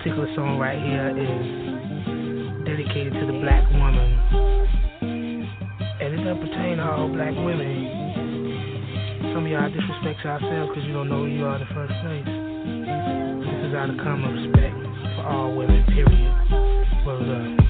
particular song right here is dedicated to the black woman. And it doesn't pertain to all black women. Some of y'all disrespect yourselves because you don't know who you are in the first place. This is out of common respect for all women, period. Well, uh,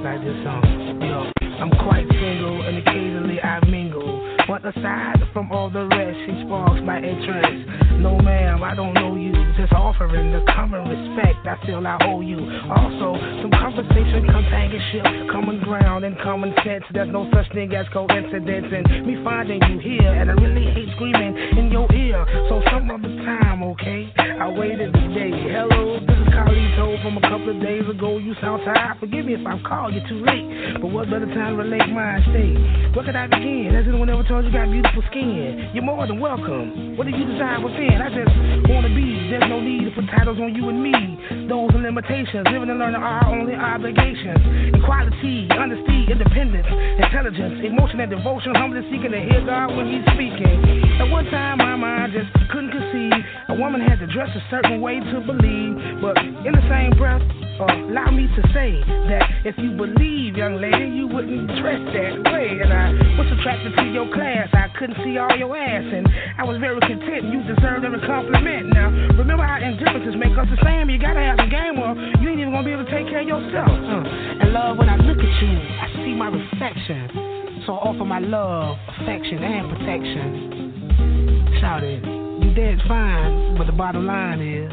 like this song. Yo, I'm quite single and occasionally I mingle. But aside from all the rest, she sparks my interest. No, ma'am, I don't know you. Just offering the common respect I feel I owe you. Also, some conversation, companionship, common ground, and common sense. There's no such thing as coincidence. And me finding you here, and I really hate screaming in your ear. So, some other time, okay? I waited today. Hello, this is Carlito from a couple of days ago. You sound tired. Forgive me if I've called you too late. But what better time to relate my state? Where could I begin? Has anyone ever told you got beautiful skin? You're more than welcome. What do you desire within? I just wanna be. There's no need to put titles on you and me. Those limitations. Living and learning are our only obligations. Equality, honesty, independence, intelligence, emotion, and devotion. Humbly seeking to hear God when He's speaking. At one time, my mind just couldn't conceive. A woman had to dress a certain way to believe. But in the same breath, uh, allow me to say that if you believe, young lady, you wouldn't dress that way. And I was attracted to your class. I couldn't see all your ass, and I was very content. You deserved every compliment. Now, remember how indifferences make us the same. You gotta have some game, or you ain't even gonna be able to take care of yourself. Uh, and love, when I look at you, I see my reflection. So I offer my love, affection, and protection. Shout it. You dead fine, but the bottom line is,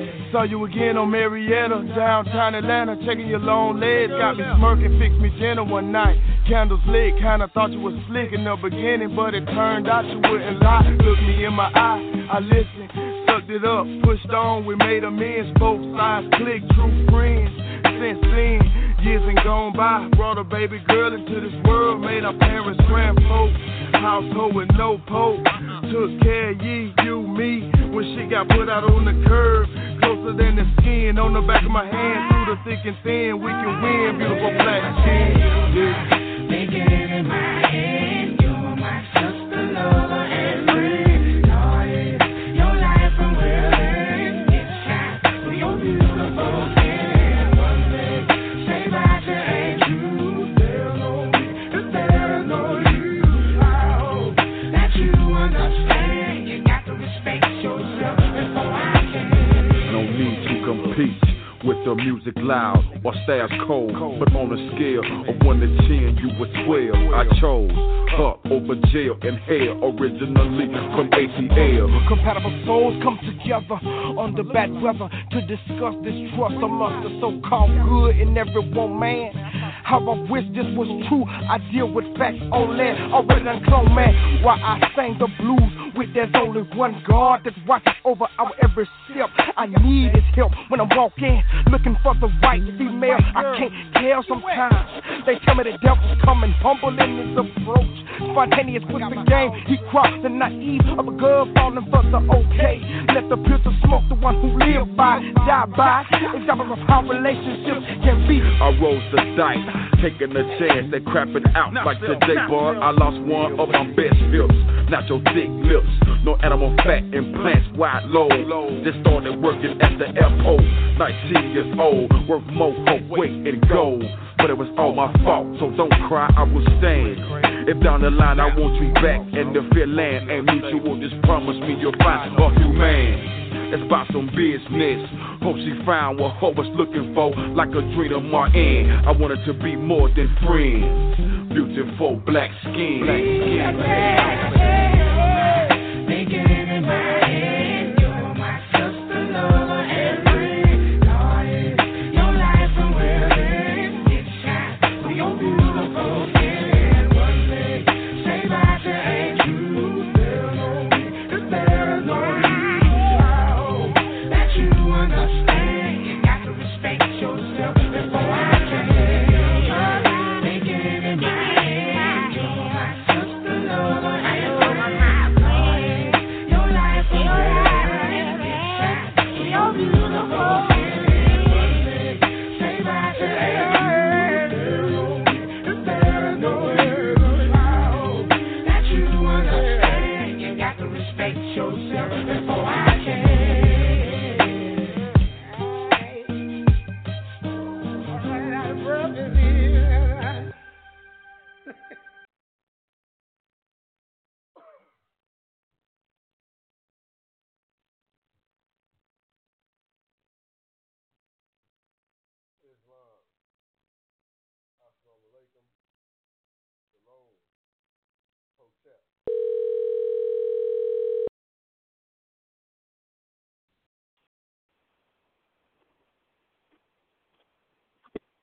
Saw you again on Marietta, downtown Atlanta, checking your long legs. Got me smirking, fixed me dinner one night. Candles lit, kinda thought you was slick in the beginning, but it turned out you wouldn't lie. Look me in my eye, I listened, sucked it up, pushed on, we made amends, both sides click, true friends. Since then, years and gone by, brought a baby girl into this world, made our parents grandfolks, household with no pope. Took care of ye, you, me, when she got put out on the curb. Closer than the skin on the back of my hand, through the thick and thin, we can win, beautiful black skin. Yeah. With the music loud or styles cold. But on a scale of 1 to 10, you were 12. I chose her over jail and hell, originally from ATL. Compatible souls come together under bad weather to discuss this trust amongst the so-called good in everyone, man. How I wish this was true. I deal with facts only, already done clone man. Why I sang the blues with there's only one God that's watching over our every step. I need his help when I'm walking, looking for the right female. I can't tell sometimes. They tell me the devil's coming, humble in his approach. Spontaneous with the game. He crossed the naive of a girl falling for the okay. Let the pistol smoke the one who live by, die by. Example of how relationships can be. I rose the dice, taking a chance at crapping out like today, boy. I lost one of my best hips, not your thick lips. No animal fat implants, wide low. Just started working at the airport, 19 years old, worth more hope, weight, and gold. But it was all my fault, so don't cry, I will stand. If down the line I want you back and the fear land ain't mutual, just promise me you'll find a human. Let's buy some business. Hope she found what her was looking for, like a dream of Martin. I wanted to be more than friends. Beautiful black skin. Black skin. Make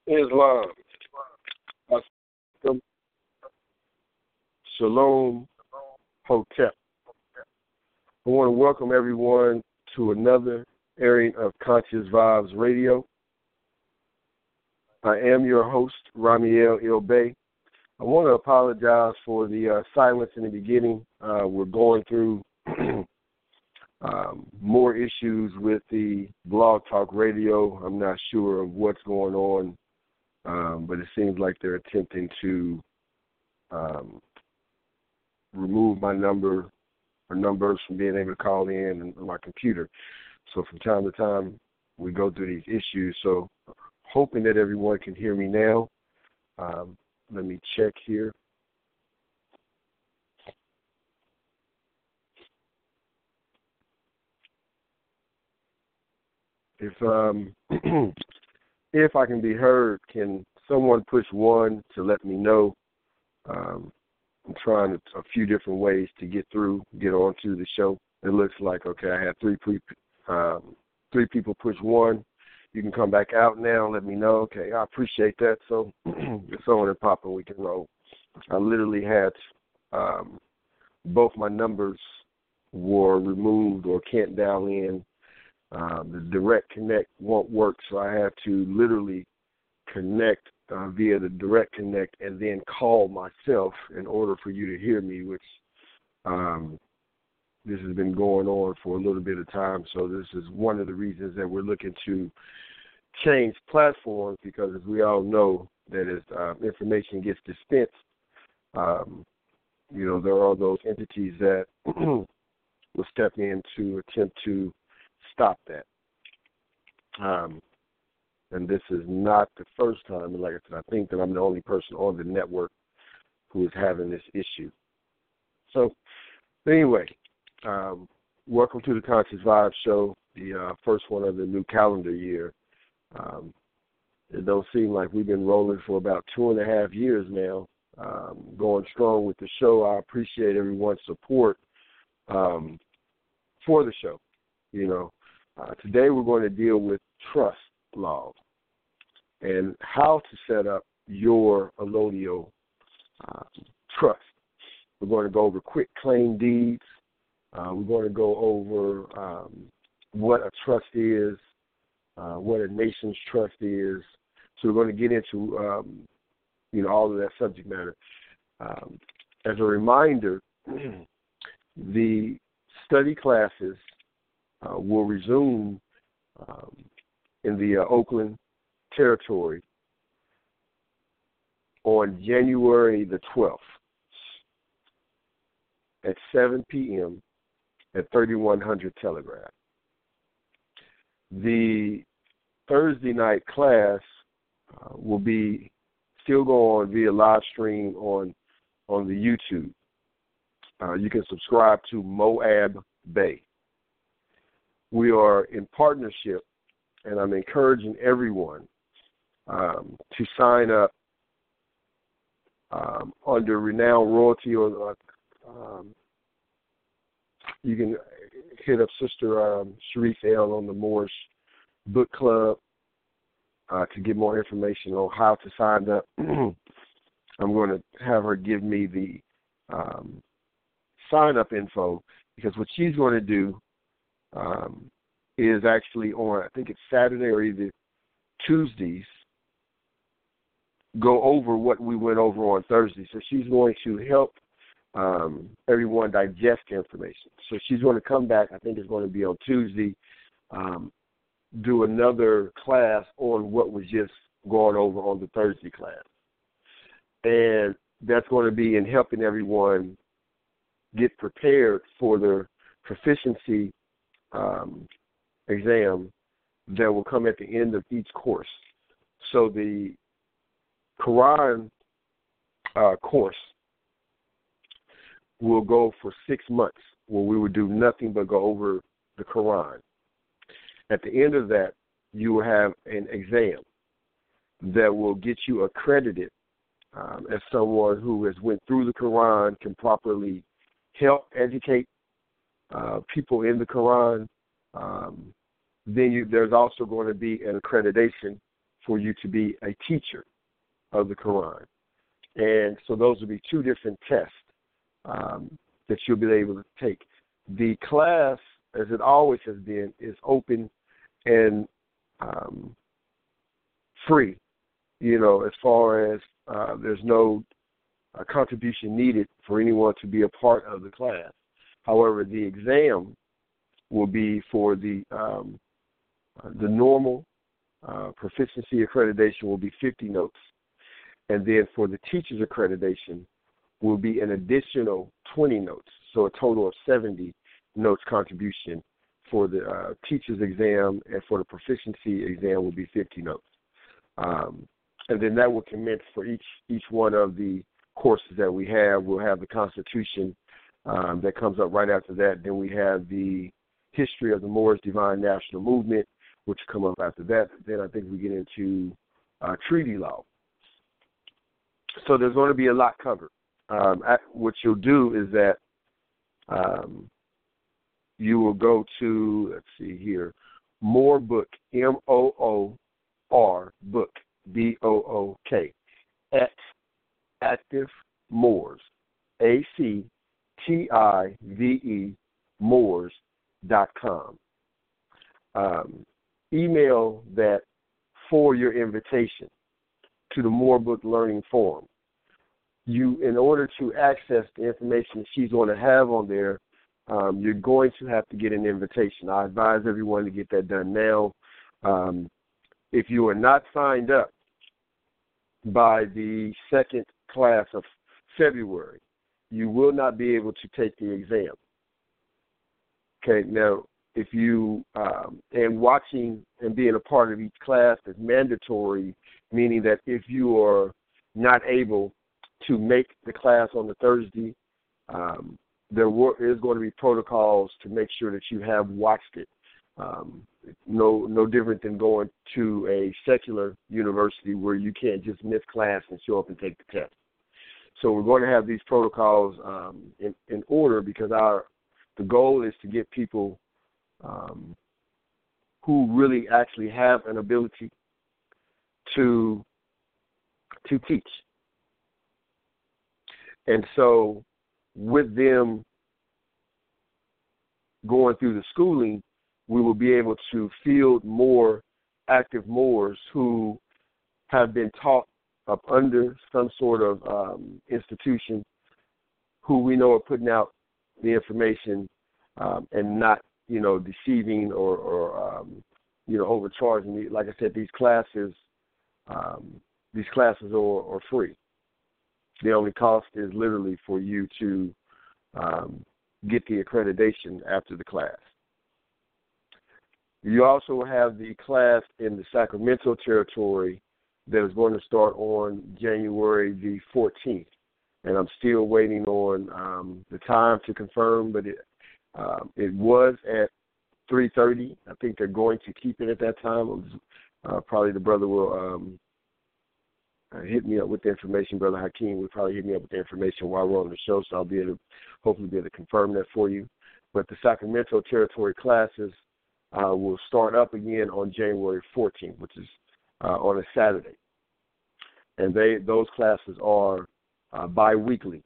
Islam. Shalom Hotep. I want to welcome everyone to another airing of Konscious Vibes Radio. I am your host, Rahme'el El Bey. I want to apologize for the uh, silence in the beginning. Uh, we're going through um, more issues with the Blog Talk Radio. I'm not sure of what's going on, um, but it seems like they're attempting to um, remove my number or numbers from being able to call in on my computer. So from time to time, we go through these issues. So hoping that everyone can hear me now. Um, let me check here. If um if I can be heard, can someone push one to let me know? Um, I'm trying a few different ways to get through, get onto the show. It looks like okay, I had three pre- um, three people push one. You can come back out now. Let me know. Okay, I appreciate that. So it's on and popping. We can roll. I literally had um, both my numbers were removed or can't dial in. Um, the direct connect won't work, so I have to literally connect uh, via the direct connect and then call myself in order for you to hear me, which um, this has been going on for a little bit of time. So this is one of the reasons that we're looking to change platforms because, as we all know, that as uh, information gets dispensed, um, you know there are those entities that will step in to attempt to stop that. Um, and this is not the first time. And like I said, I think that I'm the only person on the network who is having this issue. So, anyway, um, welcome to the Konscious Vibe Show, the uh, first one of the new calendar year. Um, it don't seem like we've been rolling for about two and a half years now, um, going strong with the show. I appreciate everyone's support um, for the show. You know, uh, today we're going to deal with trust law and how to set up your allodial uh, trust. We're going to go over quit claim deeds. Uh, we're going to go over um, what a trust is, uh, what a nation's trust is. So we're going to get into um, you know all of that subject matter. Um, as a reminder, the study classes uh, will resume um, in the uh, Oakland territory on January the 12th at 7 p.m. at 3100 Telegraph. The Thursday night class uh, will be still go on via live stream on on the YouTube. Uh, you can subscribe to Moab Bey. We are in partnership, and I'm encouraging everyone um, to sign up um, under Renown Royalty, or um, you can hit up Sister um, Sharif L on the Moorish Book Club uh, to get more information on how to sign up. I'm going to have her give me the um, sign up info because what she's going to do um, is actually on, I think it's Saturday or either Tuesdays, go over what we went over on Thursday. So she's going to help um, everyone digest information. So she's going to come back. I think it's going to be on Tuesday. Um, do another class on what was just going over on the Thursday class, and that's going to be in helping everyone get prepared for their proficiency um, exam that will come at the end of each course. So the Quran uh, course will go for six months, where we would do nothing but go over the Quran. At the end of that, you will have an exam that will get you accredited um, as someone who has went through the Quran, can properly help educate uh, people in the Quran. Um, then you, there's also going to be an accreditation for you to be a teacher of the Quran. And so those will be two different tests um, that you'll be able to take. The class, as it always has been, is open and um, free. You know, as far as uh, there's no uh, contribution needed for anyone to be a part of the class. However, the exam will be for the um, the normal uh, proficiency accreditation will be 50 notes, and then for the teacher's accreditation will be an additional 20 notes, so a total of 70 notes contribution for the uh, teacher's exam, and for the proficiency exam will be 50 notes. Um, and then that will commence for each each one of the courses that we have. We'll have the Constitution um, that comes up right after that. Then we have the history of the Moorish Divine National Movement, which come up after that. Then I think we get into uh, treaty law. So there's going to be a lot covered. Um, at, what you'll do is that um, you will go to let's see here, Moor Book M O O R Book B O O K at Active Moors A C T I V E Moors dot com. Um, email that for your invitation to the Moor Book Learning Forum. You, in order to access the information that she's going to have on there, um, you're going to have to get an invitation. I advise everyone to get that done now. Um, if you are not signed up by the second class of February, you will not be able to take the exam. Okay, now if you um, and watching and being a part of each class is mandatory, meaning that if you are not able to make the class on the Thursday, um, there is going to be protocols to make sure that you have watched it. Um, no, no different than going to a secular university where you can't just miss class and show up and take the test. So we're going to have these protocols um, in, in order because our the goal is to get people um, who really actually have an ability to to teach. And so with them going through the schooling, we will be able to field more active Moors who have been taught up under some sort of um, institution who we know are putting out the information um, and not, you know, deceiving or, or um, you know, overcharging. Like I said, these classes, um, these classes are, are free. The only cost is literally for you to um, get the accreditation after the class. You also have the class in the Sacramento territory that is going to start on January the 14th. And I'm still waiting on um, the time to confirm, but it um, it was at 3:30. I think they're going to keep it at that time. Uh, probably the brother will um, uh, hit me up with the information. Brother Hakeem will probably hit me up with the information while we're on the show, so I'll be able to hopefully be able to confirm that for you. But the Sacramento territory classes uh, will start up again on January 14th, which is uh, on a Saturday, and they those classes are uh, biweekly.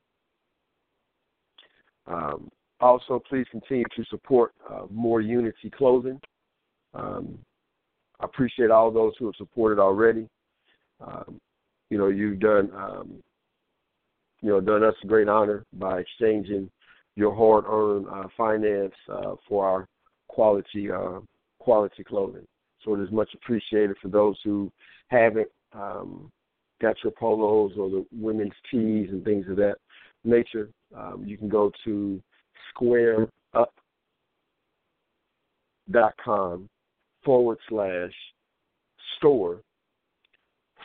Um, also, please continue to support uh, Moor Unity Clothing. Um, I appreciate all those who have supported already. Um, you know, you've done, um, you know, done us a great honor by exchanging your hard-earned uh, finance uh, for our quality, uh, quality clothing. So it is much appreciated for those who haven't um, got your polos or the women's tees and things of that nature. Um, you can go to squareup.com forward slash store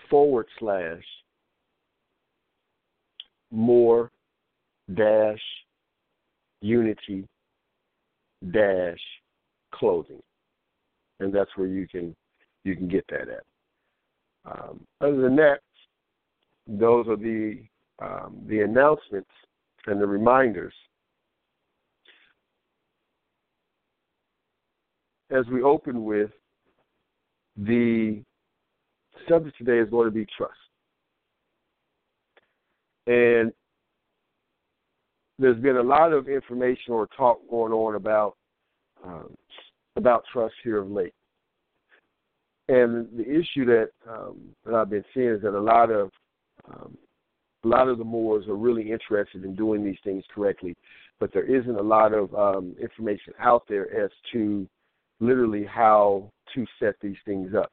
forward slash more dash unity dash clothing and that's where you can you can get that at um, other than that those are the um, the announcements and the reminders as we open with the subject today is going to be trust. And there's been a lot of information or talk going on about um, about trust here of late. And the issue that um, that I've been seeing is that a lot of um, a lot of the Moors are really interested in doing these things correctly, but there isn't a lot of um, information out there as to literally how to set these things up.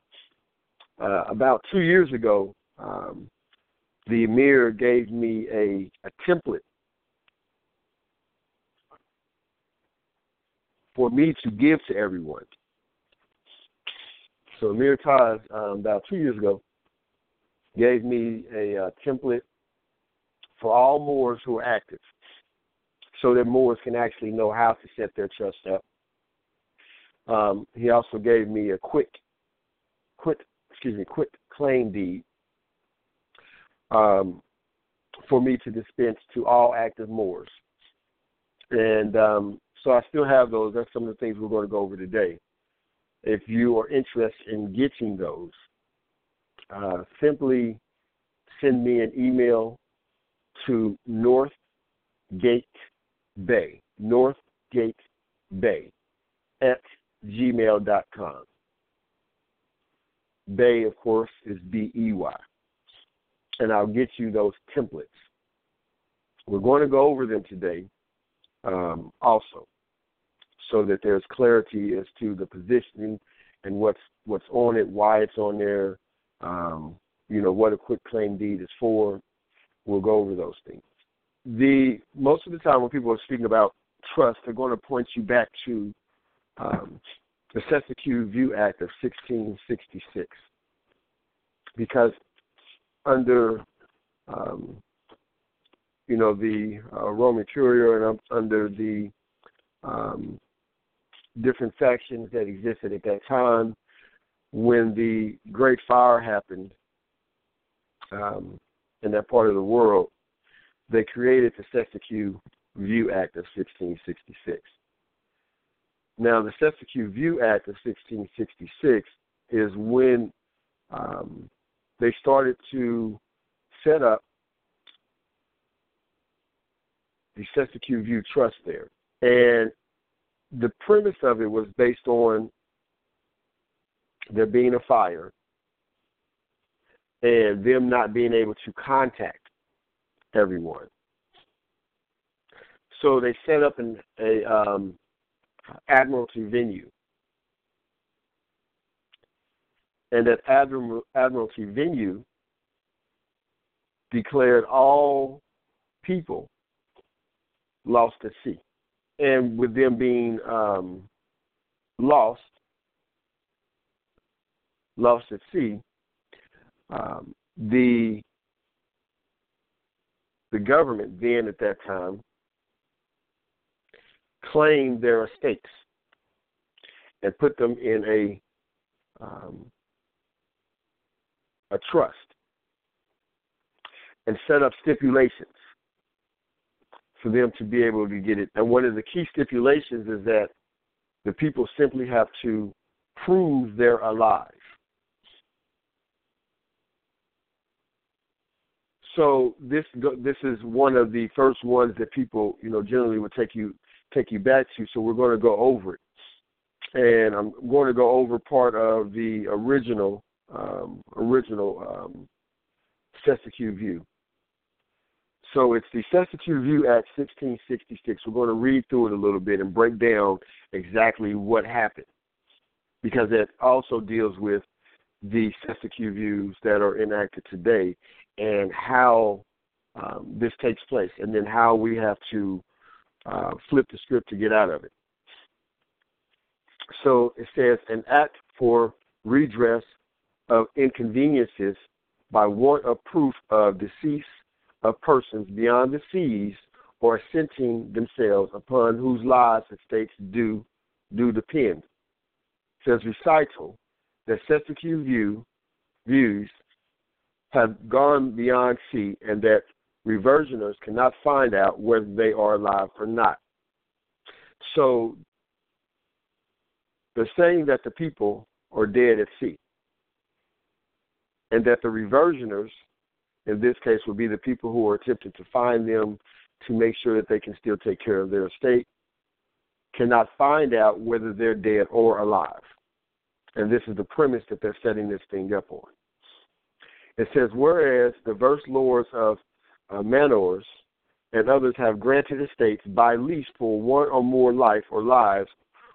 Uh, about two years ago, um, the Emir gave me a, a template for me to give to everyone. So Amir Taj, um, about two years ago, gave me a uh, template for all Moors who are active, so that Moors can actually know how to set their trust up. Um, he also gave me a quick, quick, excuse me, quick claim deed um, for me to dispense to all active Moors. And um, so I still have those. That's some of the things we're going to go over today. If you are interested in getting those, uh, simply send me an email to Northgate Bey, Northgate Bey at gmail.com. Bey, of course, is B E Y. And I'll get you those templates. We're going to go over them today um, also so that there's clarity as to the positioning and what's what's on it, why it's on there, um, you know, what a quick claim deed is for. We'll go over those things. The most of the time when people are speaking about trust, they're going to point you back to um, the Cestui View Act of 1666, because under um, you know the uh, Roman Curia and under the um, different factions that existed at that time. When the Great Fire happened um, in that part of the world, they created the Cestui View Act of 1666. Now, the Cestui View Act of 1666 is when um, they started to set up the Cestui View Trust there. And the premise of it was based on there being a fire and them not being able to contact everyone. So they set up an a um, admiralty venue, and that admiral, admiralty venue declared all people lost at sea and with them being um, lost, lost at sea, um, the the government then at that time claimed their estates and put them in a um, a trust and set up stipulations for them to be able to get it. And one of the key stipulations is that the people simply have to prove they're alive. So this this is one of the first ones that people you know generally would take you take you back to. So we're going to go over it, and I'm going to go over part of the original um, original um, View. So it's the Cestui Que Vie Act 1666. We're going to read through it a little bit and break down exactly what happened because it also deals with the Cestui views that are enacted today and how um, this takes place, and then how we have to uh, flip the script to get out of it. So it says an act for redress of inconveniences by want of proof of decease of persons beyond the seas or assenting themselves upon whose lives the states do do depend. Says recital that Cestui view views have gone beyond sea and that reversioners cannot find out whether they are alive or not. So they're saying that the people are dead at sea. and that the reversioners, in this case, would be the people who are attempting to find them to make sure that they can still take care of their estate, cannot find out whether they're dead or alive. And this is the premise that they're setting this thing up on. It says, whereas the verse lords of uh, manors and others have granted estates by lease for one or more life or lives,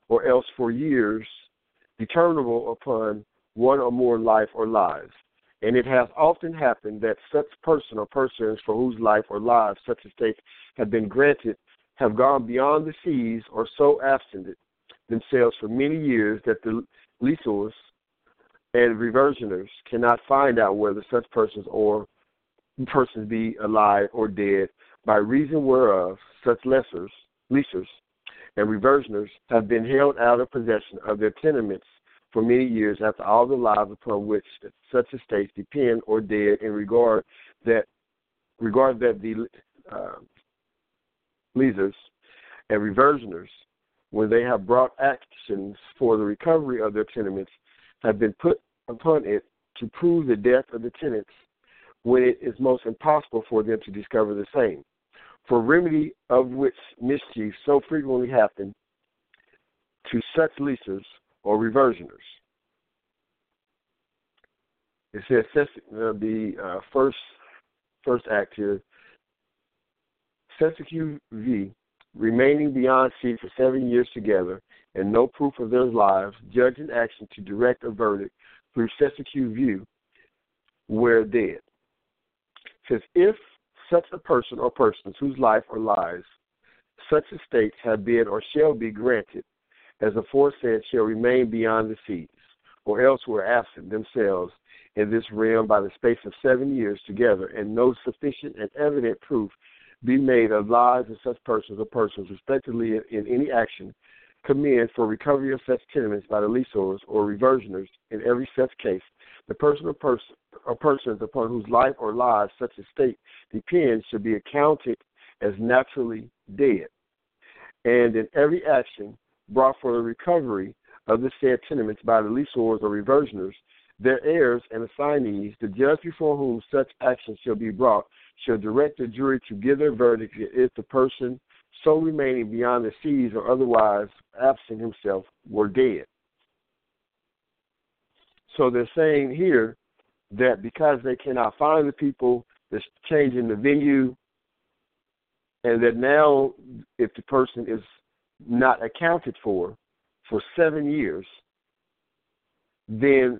or else for years, determinable upon one or more life or lives. And it has often happened that such person or persons for whose life or lives such estates have been granted have gone beyond the seas or so absented themselves for many years that the leaseors and reversioners cannot find out whether such persons or persons be alive or dead, by reason whereof such lessers, leasers, and reversioners have been held out of possession of their tenements for many years after all the lives upon which such estates depend or dead in regard that regard that the uh, leasers and reversioners, when they have brought actions for the recovery of their tenements, have been put upon it to prove the death of the tenants when it is most impossible for them to discover the same. For remedy of which mischief so frequently happen to such leasers or reversioners. It says the uh, first first act here, Sesquiu V, remaining beyond sea for seven years together, and no proof of their lives, judge in action to direct a verdict through Cestui Que Vie, where dead says, if such a person or persons whose life or lives such estates have been or shall be granted, as aforesaid, shall remain beyond the seas, or else were absent themselves in this realm by the space of seven years together, and no sufficient and evident proof be made of lives of such persons or persons, respectively, in any action commend for recovery of such tenements by the leaseholders or reversioners in every such case, the person or, person or persons upon whose life or lives such estate depends should be accounted as naturally dead. And in every action brought for the recovery of the said tenements by the leaseholders or reversioners, their heirs and assignees, the judge before whom such action shall be brought, shall direct the jury to give their verdict if the person so remaining beyond the seas or otherwise absent himself were dead. So they're saying here that because they cannot find the people that's changing the venue, and that now if the person is not accounted for for seven years, then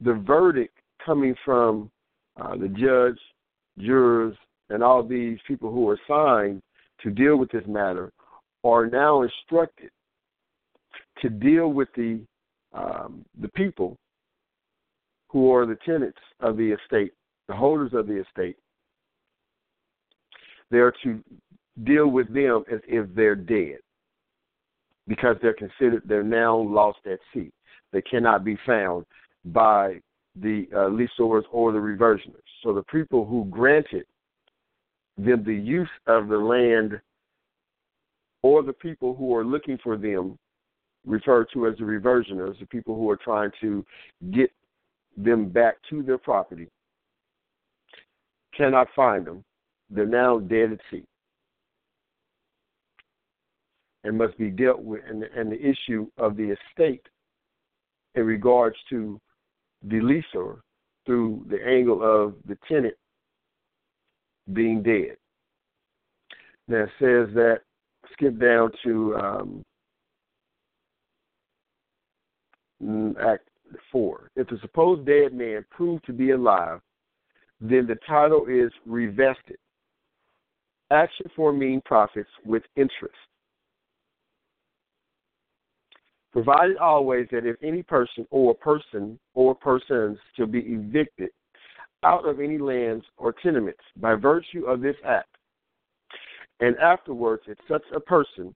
the verdict coming from uh, the judge, jurors, and all these people who are assigned to deal with this matter are now instructed to deal with the um, the people who are the tenants of the estate, the holders of the estate. They are to deal with them as if they're dead because they're considered they're now lost at sea. They cannot be found by the uh, or the reversioners. So the people who granted them the use of the land or the people who are looking for them referred to as the reversioners, the people who are trying to get them back to their property, cannot find them. They're now dead at sea and must be dealt with. And, and the issue of the estate in regards to the leaser through the angle of the tenant being dead. Now says that, skip down to um, Act 4. If the supposed dead man proved to be alive, then the title is revested. Action for mean profits with interest. Provided always that if any person or person or persons shall be evicted out of any lands or tenements by virtue of this act. And afterwards, if such a person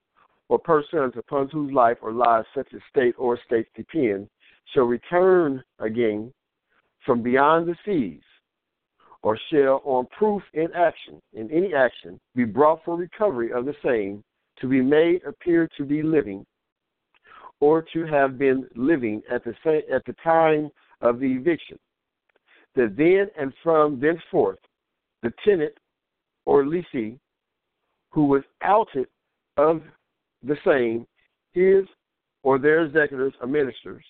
or persons upon whose life or lives such a state or states depend shall return again from beyond the seas, or shall, on proof in action, in any action, be brought for recovery of the same, to be made appear to be living, or to have been living at the at the time of the eviction. That then and from thenceforth the tenant or lessee who was outed of the same, his or their executors or ministers,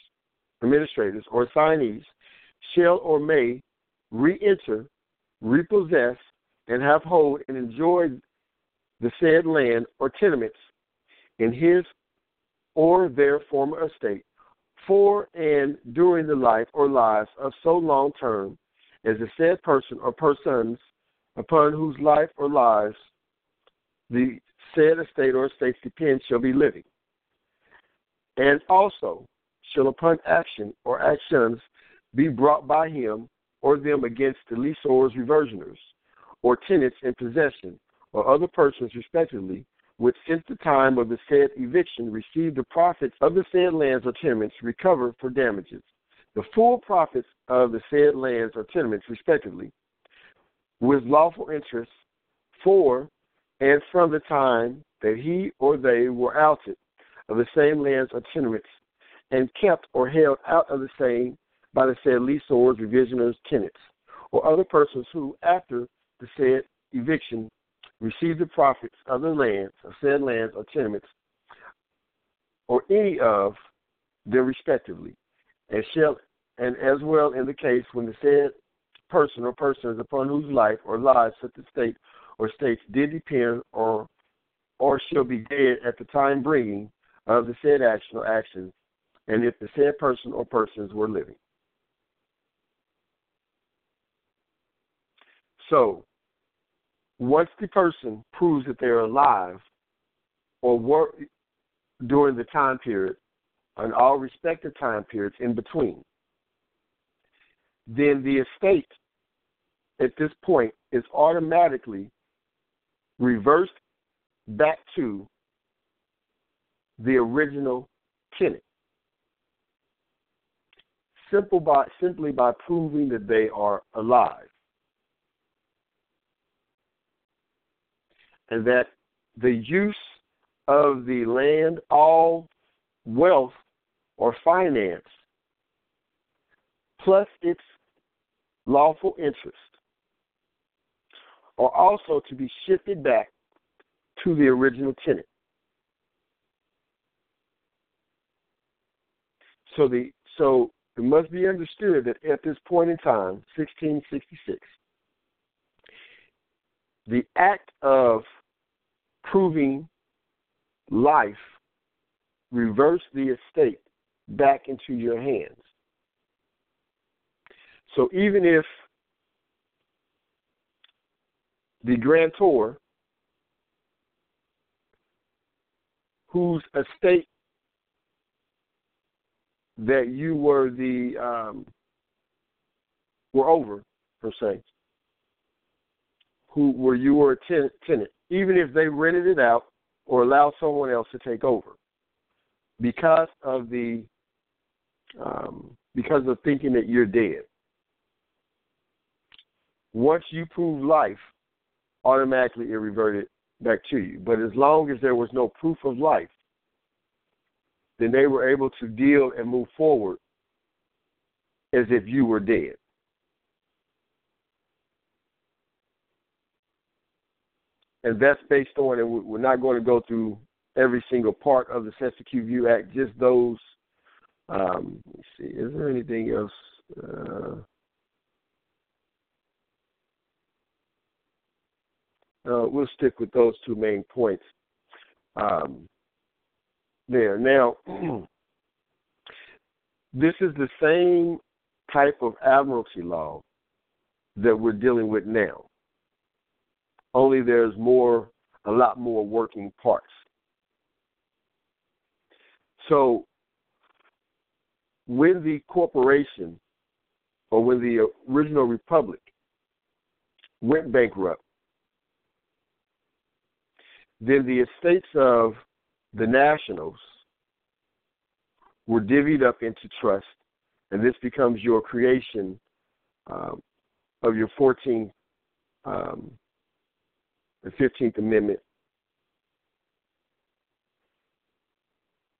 administrators or assignees, shall or may re-enter, repossess, and have hold and enjoy the said land or tenements in his or their former estate for and during the life or lives of so long term as the said person or persons upon whose life or lives the said estate or estates depend shall be living. And also shall upon action or actions be brought by him or them against the leaseholders, reversioners, or tenants in possession, or other persons respectively, which since the time of the said eviction received the profits of the said lands or tenements recovered for damages. The full profits of the said lands or tenements respectively, with lawful interest for and from the time that he or they were outed of the same lands or tenements and kept or held out of the same by the said leaseholders, revisioners, tenants, or other persons who, after the said eviction, receive the profits of the lands, of said lands or tenements, or any of them respectively, and shall and as well in the case when the said person or persons upon whose life or lives such a state or states did depend or or shall be dead at the time bringing of the said action or actions, and if the said person or persons were living. So, once the person proves that they're alive or were during the time period and all respective time periods in between, then the estate at this point is automatically reversed back to the original tenant. Simple by, simply by proving that they are alive. And that the use of the land, all wealth or finance, plus its lawful interest, are also to be shifted back to the original tenant. So the so it must be understood that at this point in time, 1666, the act of proving life reverse the estate back into your hands. So even if the grantor whose estate that you were the um, were over per se, who where you were a tenant, tenant, even if they rented it out or allowed someone else to take over, because of the um, because of thinking that you're dead. Once you prove life, automatically it reverted back to you. But as long as there was no proof of life, then they were able to deal and move forward as if you were dead. And that's based on, and we're not going to go through every single part of the Cestui-Que Vie Act, just those. Um, let me see, is there anything else? Uh, uh, we'll stick with those two main points um, there. Now, this is the same type of admiralty law that we're dealing with now. Only there's more, a lot more working parts. So, when the corporation or when the original republic went bankrupt, then the estates of the nationals were divvied up into trust, and this becomes your creation um, of your 14th um, the 15th Amendment.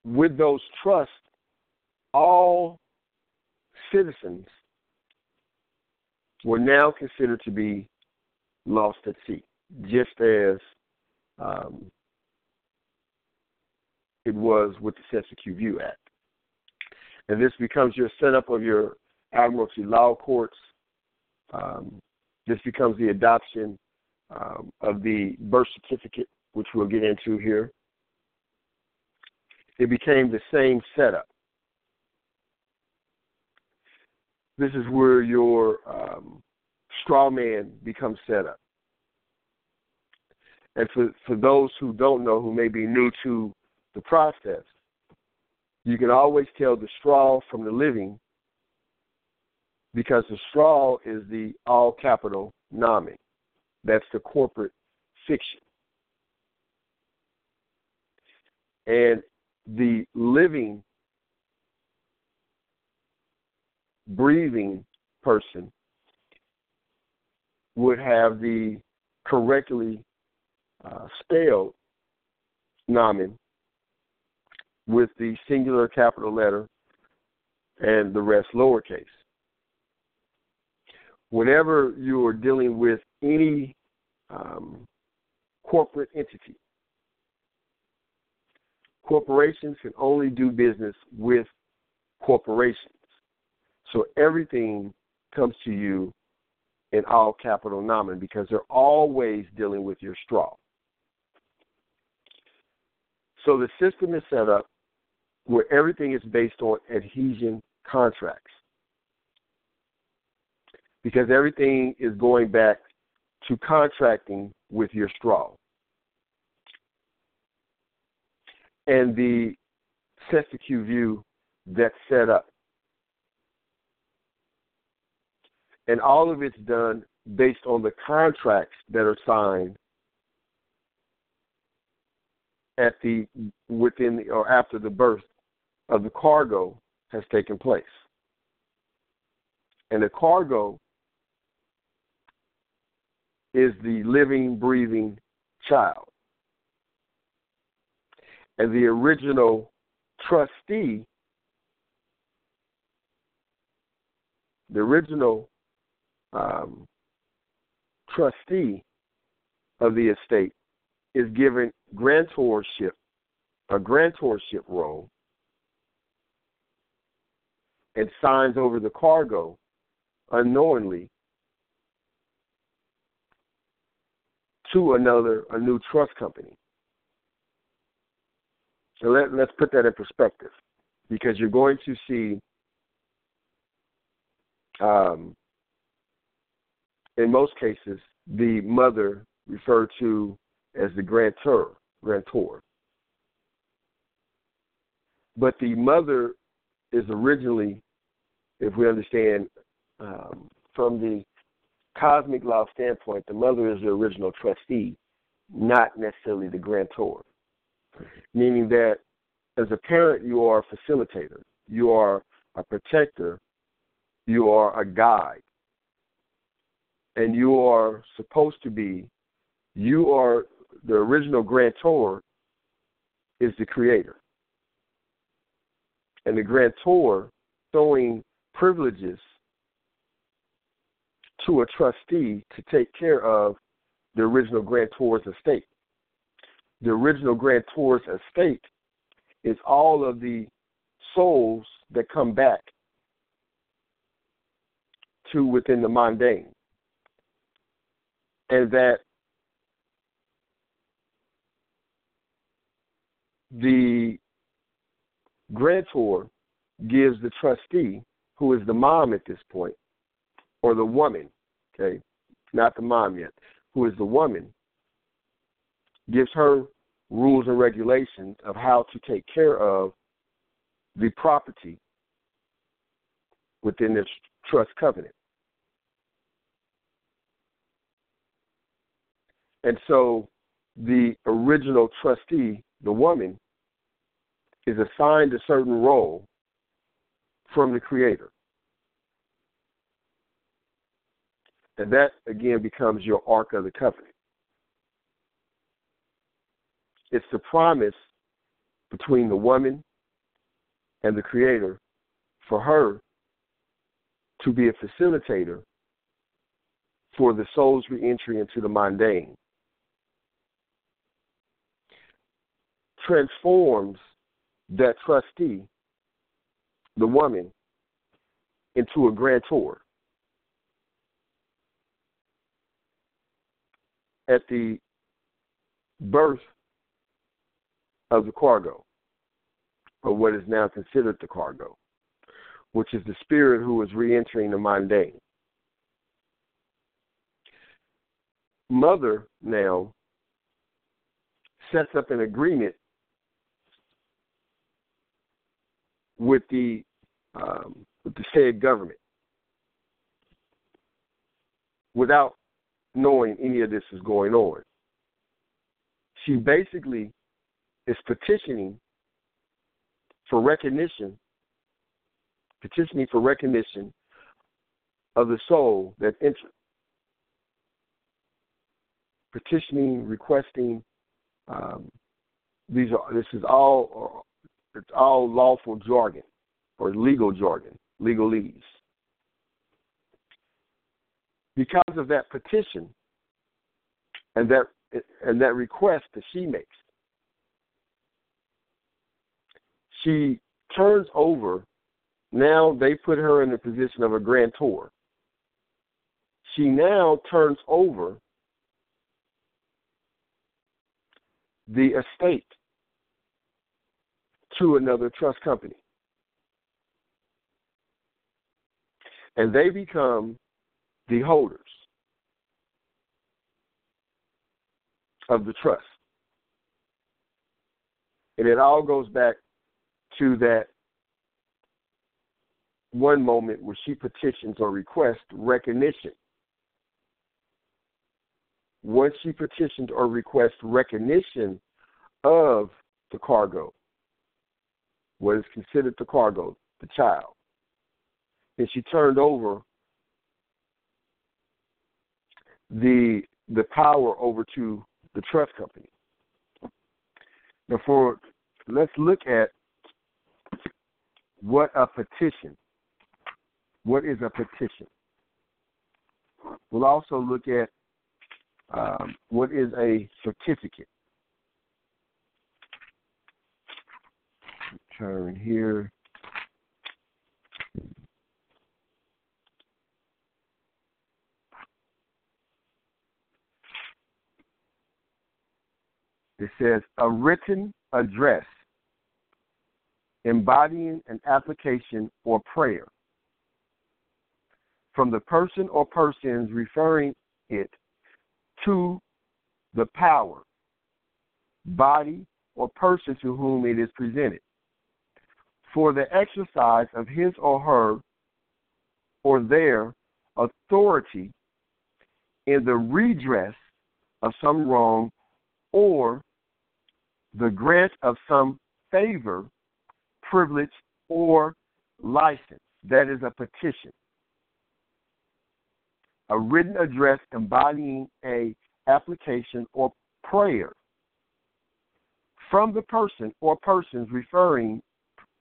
With those trusts, all citizens were now considered to be lost at sea, just as um, it was with the Cestui Que Act. And this becomes your setup of your admiralty law courts. Um, this becomes the adoption um, of the birth certificate, which we'll get into here. It became the same setup. This is where your um, straw man becomes set up. And for, for those who don't know, who may be new to the process, you can always tell the straw from the living because the straw is the all capital nomen. That's the corporate fiction. And the living, breathing person would have the correctly uh, spelled nomen with the singular capital letter and the rest lowercase. Whenever you are dealing with any um, corporate entity, corporations can only do business with corporations. So everything comes to you in all capital nomen because they're always dealing with your straw. So the system is set up where everything is based on adhesion contracts because everything is going back to contracting with your straw. And the Cestui Que Vie that's set up. And all of it's done based on the contracts that are signed at the within the, or after the birth of the cargo has taken place. And the cargo is the living, breathing child. And the original trustee, the original um, trustee of the estate is given grantorship, a grantorship role, and signs over the cargo unknowingly to another a new trust company. So let, let's put that in perspective, because you're going to see um, in most cases the mother referred to as the grantor, grantor. But the mother is originally, if we understand um, from the cosmic law standpoint, the mother is the original trustee, not necessarily the grantor. Meaning that as a parent, you are a facilitator, you are a protector, you are a guide, and you are supposed to be, you are the original grantor is the creator. And the grantor showing privileges to a trustee to take care of the original grantor's estate. The original grantor's estate is all of the souls that come back to within the mundane. And that the grantor gives the trustee, who is the mom at this point, or the woman, okay, not the mom yet, who is the woman, gives her rules and regulations of how to take care of the property within this trust covenant. And so the original trustee, the woman, is assigned a certain role from the Creator. And that, again, becomes your Ark of the Covenant. It's the promise between the woman and the Creator for her to be a facilitator for the soul's reentry into the mundane. Transforms that trustee, the woman, into a grantor. At the birth of the cargo, or what is now considered the cargo, which is the spirit who is re entering the mundane. Mother now sets up an agreement with the um, with the said government without knowing any of this is going on. She basically is petitioning for recognition, petitioning for recognition of the soul that entered, petitioning, requesting. Um, these are this is all it's all lawful jargon or legal jargon, legalese. Because of that petition and that and that request that she makes, she turns over. Now they put her in the position of a grantor. She now turns over the estate to another trust company. And they become the holders of the trust. And it all goes back to that one moment where she petitions or requests recognition. Once she petitioned or requests recognition of the cargo, what is considered the cargo, the child, and she turned over the the power over to the trust company. Therefore, let's look at what a petition. What is a petition? We'll also look at um, what is a certificate. Turn here. It says a written address embodying an application or prayer from the person or persons referring it to the power, body, or person to whom it is presented for the exercise of his or her or their authority in the redress of some wrong or the grant of some favor privilege, or license. That is a petition. A written address embodying a application or prayer from the person or persons referring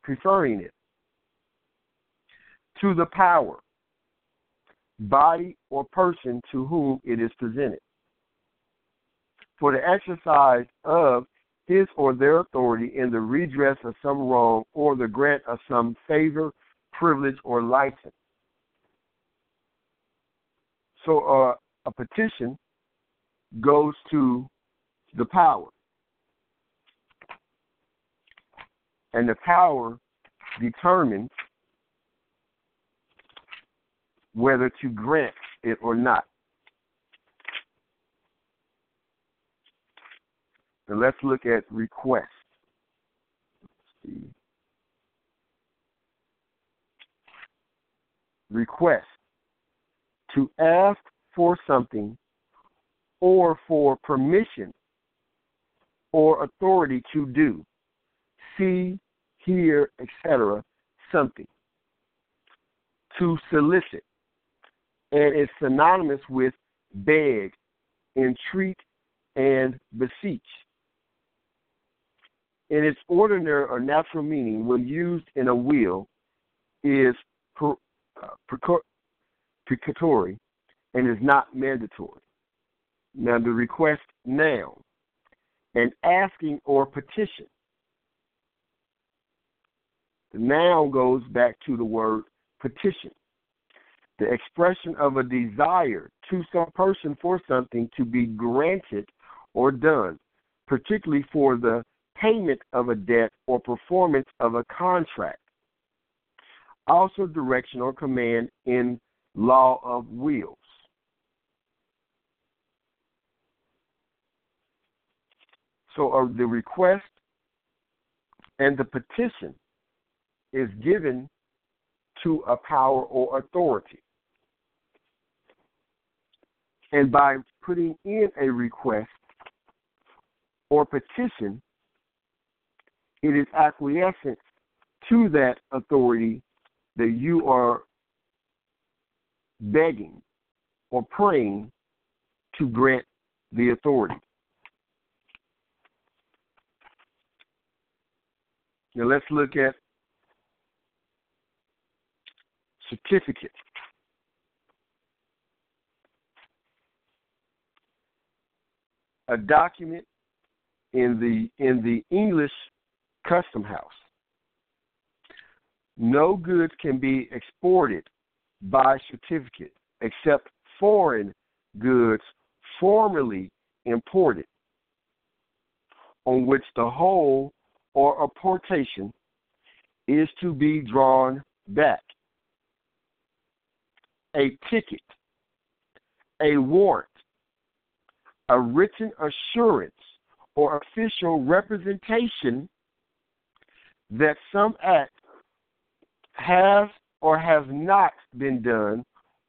preferring it to the power, body, or person to whom it is presented for the exercise of his or their authority in the redress of some wrong or the grant of some favor, privilege, or license. So uh, a petition goes to the power. And the power determines whether to grant it or not. And let's look at request. Request to ask for something or for permission or authority to do, see, hear, etc., something. To solicit. And it's synonymous with beg, entreat, and beseech in its ordinary or natural meaning, when used in a will, is uh, precatory, and is not mandatory. Now, the request now, an asking or petition. The noun goes back to the word petition. The expression of a desire to some person for something to be granted or done, particularly for the payment of a debt or performance of a contract. Also, direction or command in law of wills. So, uh, the request and the petition is given to a power or authority. And by putting in a request or petition, it is acquiescence to that authority that you are begging or praying to grant the authority. Now let's look at certificate. A document in the in the English custom house. No goods can be exported by certificate except foreign goods formerly imported, on which the whole or apportation is to be drawn back. A ticket, a warrant, a written assurance or official representation that some act has or has not been done,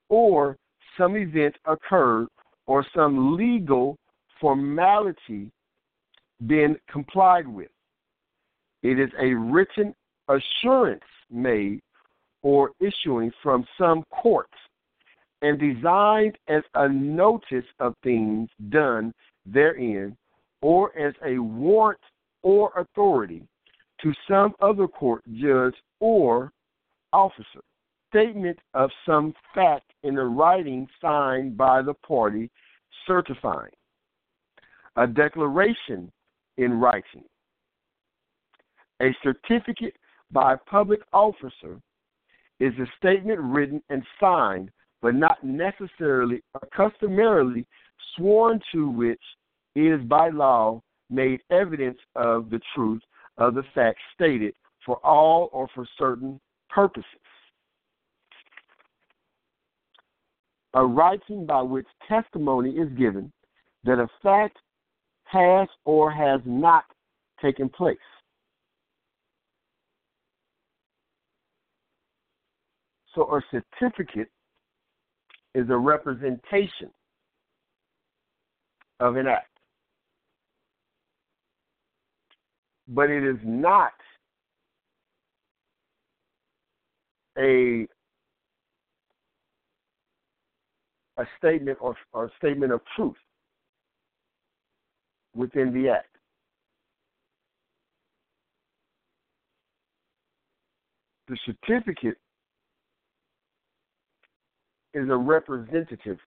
or some event occurred, or some legal formality been complied with. It is a written assurance made or issuing from some court and designed as a notice of things done therein, or as a warrant or authority to some other court judge or officer. Statement of some fact in a writing signed by the party certifying. A declaration in writing. A certificate by a public officer is a statement written and signed, but not necessarily or customarily sworn to which is by law made evidence of the truth of the facts stated for all or for certain purposes. A writing by which testimony is given that a fact has or has not taken place. So a certificate is a representation of an act. But it is not a a statement or, or a statement of truth within the act. The certificate is a representative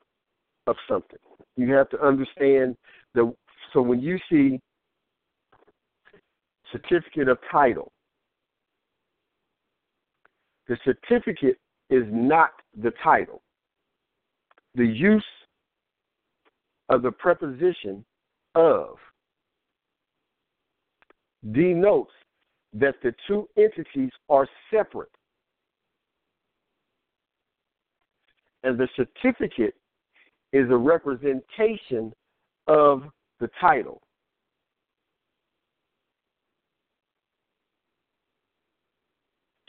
of something. You have to understand the so when you see certificate of title, the certificate is not the title. The use of the preposition of denotes that the two entities are separate and the certificate is a representation of the title.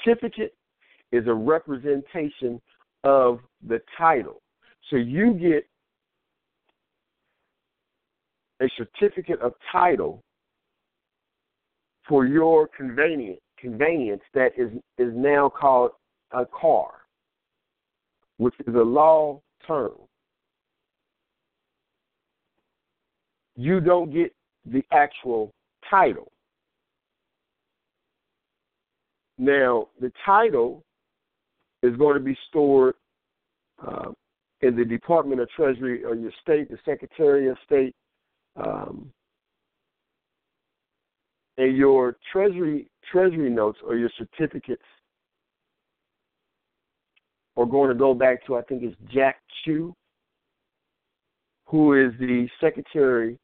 Certificate is a representation of the title. So you get a certificate of title for your convenience, convenience that is, is now called a car which is a law term, you don't get the actual title. Now, the title is going to be stored uh, in the Department of Treasury or your state, the Secretary of State, um, and your Treasury Treasury notes or your certificates are going to go back to I think it's Jack Chu, who is the Secretary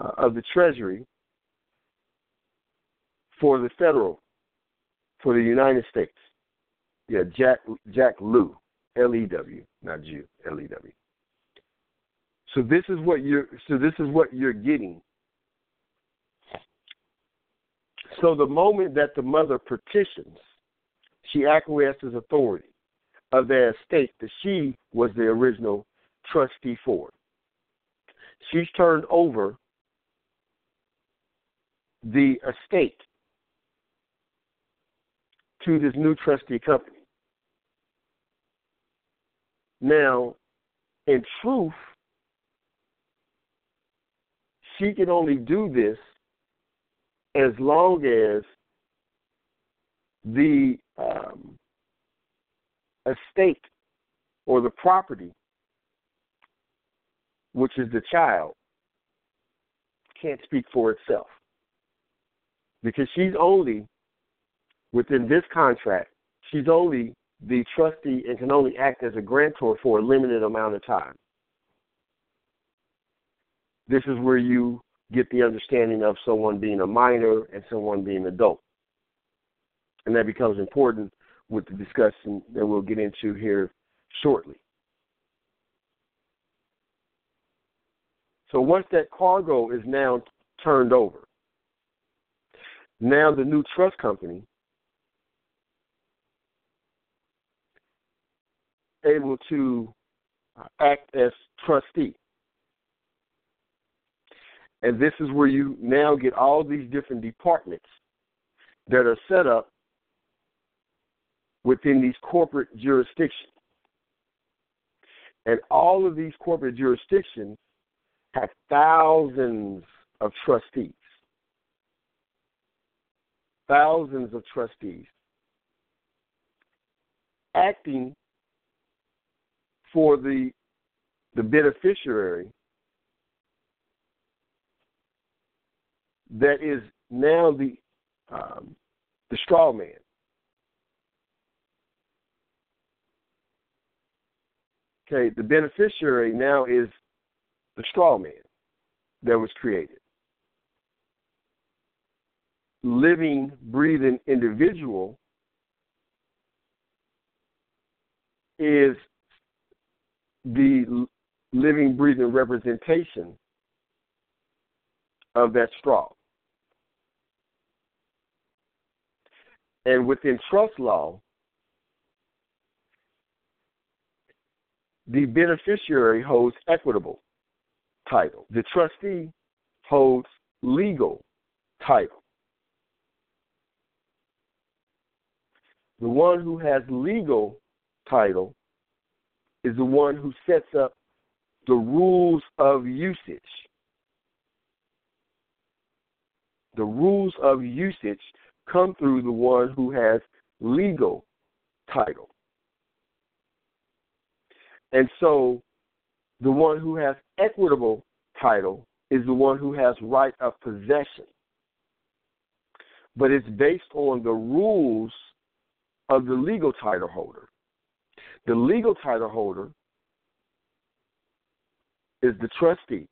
uh, of the Treasury for the federal, for the United States. Yeah, Jack Jack Lew, L E W, not Jew, L E W. So this is what you're so this is what you're getting. So the moment that the mother petitions, she acquiesces authority of their estate that she was the original trustee for. She's turned over the estate to this new trustee company. Now, in truth, she can only do this as long as the um, estate or the property, which is the child, can't speak for itself. Because she's only, within this contract, she's only the trustee and can only act as a grantor for a limited amount of time. This is where you get the understanding of someone being a minor and someone being an adult. And that becomes important with the discussion that we'll get into here shortly. So once that cargo is now turned over, now the new trust company able to act as trustee. And this is where you now get all these different departments that are set up within these corporate jurisdictions. And all of these corporate jurisdictions have thousands of trustees. Thousands of trustees acting for the the beneficiary that is now the um, the straw man. Okay, the beneficiary now is the straw man that was created. Living, breathing individual is the living, breathing representation of that straw. And within trust law, the beneficiary holds equitable title. The trustee holds legal title. The one who has legal title is the one who sets up the rules of usage. The rules of usage come through the one who has legal title. And so the one who has equitable title is the one who has right of possession. But it's based on the rules of the legal title holder. The legal title holder is the trustee.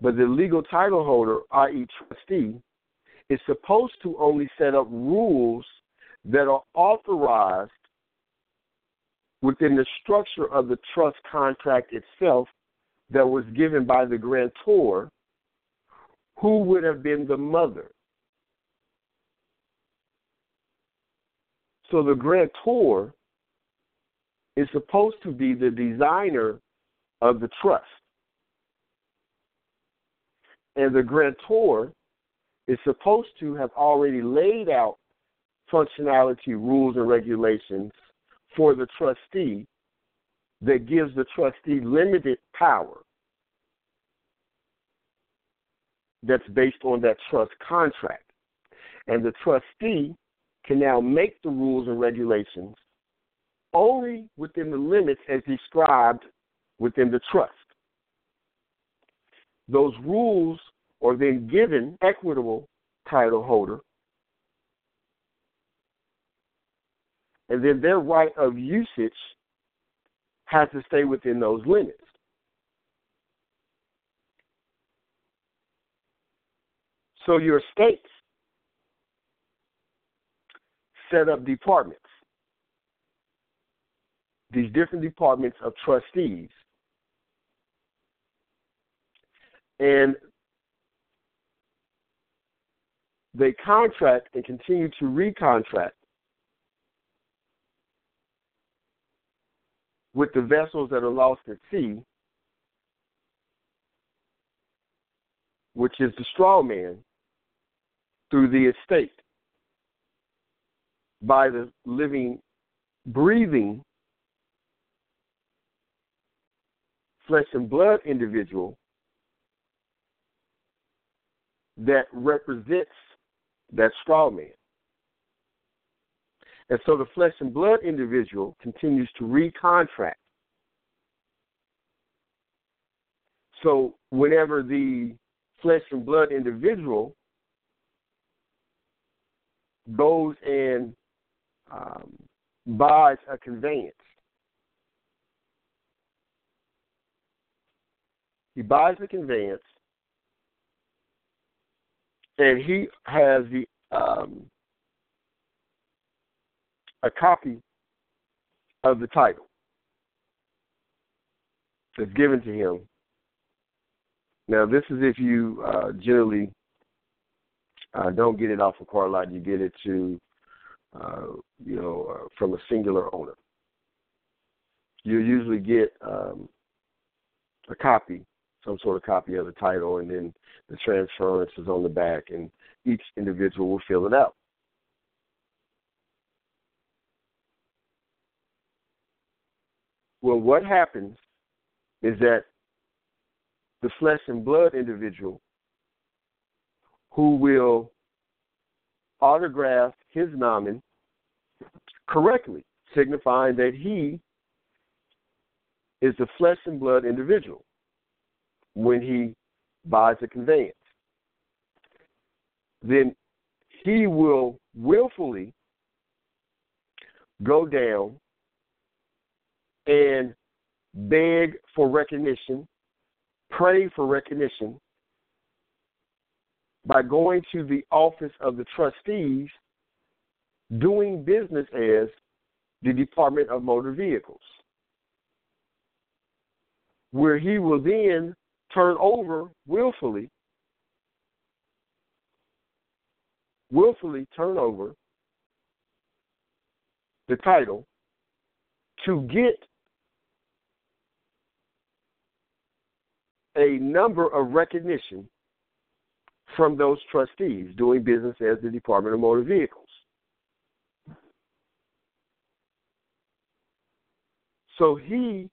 But the legal title holder, i.e., trustee, is supposed to only set up rules that are authorized within the structure of the trust contract itself that was given by the grantor, who would have been the mother. So the grantor is supposed to be the designer of the trust. And the grantor is supposed to have already laid out functionality, rules, and regulations for the trustee that gives the trustee limited power that's based on that trust contract. And the trustee can now make the rules and regulations only within the limits as described within the trust. Those rules are then given equitable title holder, and then their right of usage has to stay within those limits. So your states set up departments, these different departments of trustees. And they contract and continue to recontract with the vessels that are lost at sea, which is the straw man, through the estate by the living, breathing, flesh and blood individual that represents that straw man. And so the flesh and blood individual continues to recontract. So whenever the flesh and blood individual goes and um, buys a conveyance, he buys the conveyance and he has the um, a copy of the title that's given to him. Now, this is if you uh, generally uh, don't get it off a car lot, you get it to, uh, you know, uh, from a singular owner. You usually get um, a copy, some sort of copy of the title, and then the transference is on the back, and each individual will fill it out. Well, what happens is that the flesh and blood individual who will autograph his nomen correctly, signifying that he is the flesh and blood individual when he buys a conveyance. Then he will willfully go down and beg for recognition, pray for recognition by going to the office of the trustees doing business as the Department of Motor Vehicles, where he will then turn over willfully, willfully turn over the title to get a number of recognition from those trustees doing business as the Department of Motor Vehicles. So he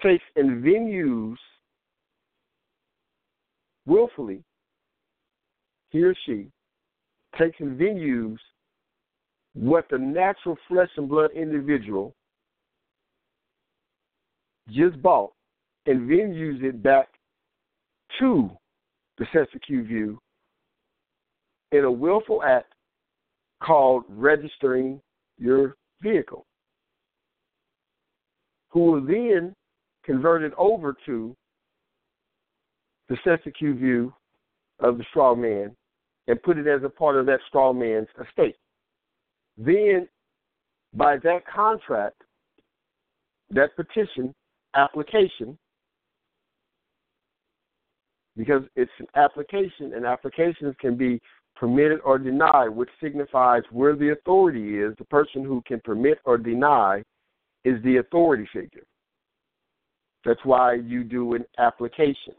takes and venues willfully, he or she takes and venues what the natural flesh and blood individual just bought and then use it back to the Cestui Que Vie in a willful act called registering your vehicle, who will then convert it over to the Cestui Que Vie of the straw man and put it as a part of that straw man's estate. Then, by that contract, that petition application, because it's an application, and applications can be permitted or denied, which signifies where the authority is. The person who can permit or deny is the authority figure. That's why you do an application.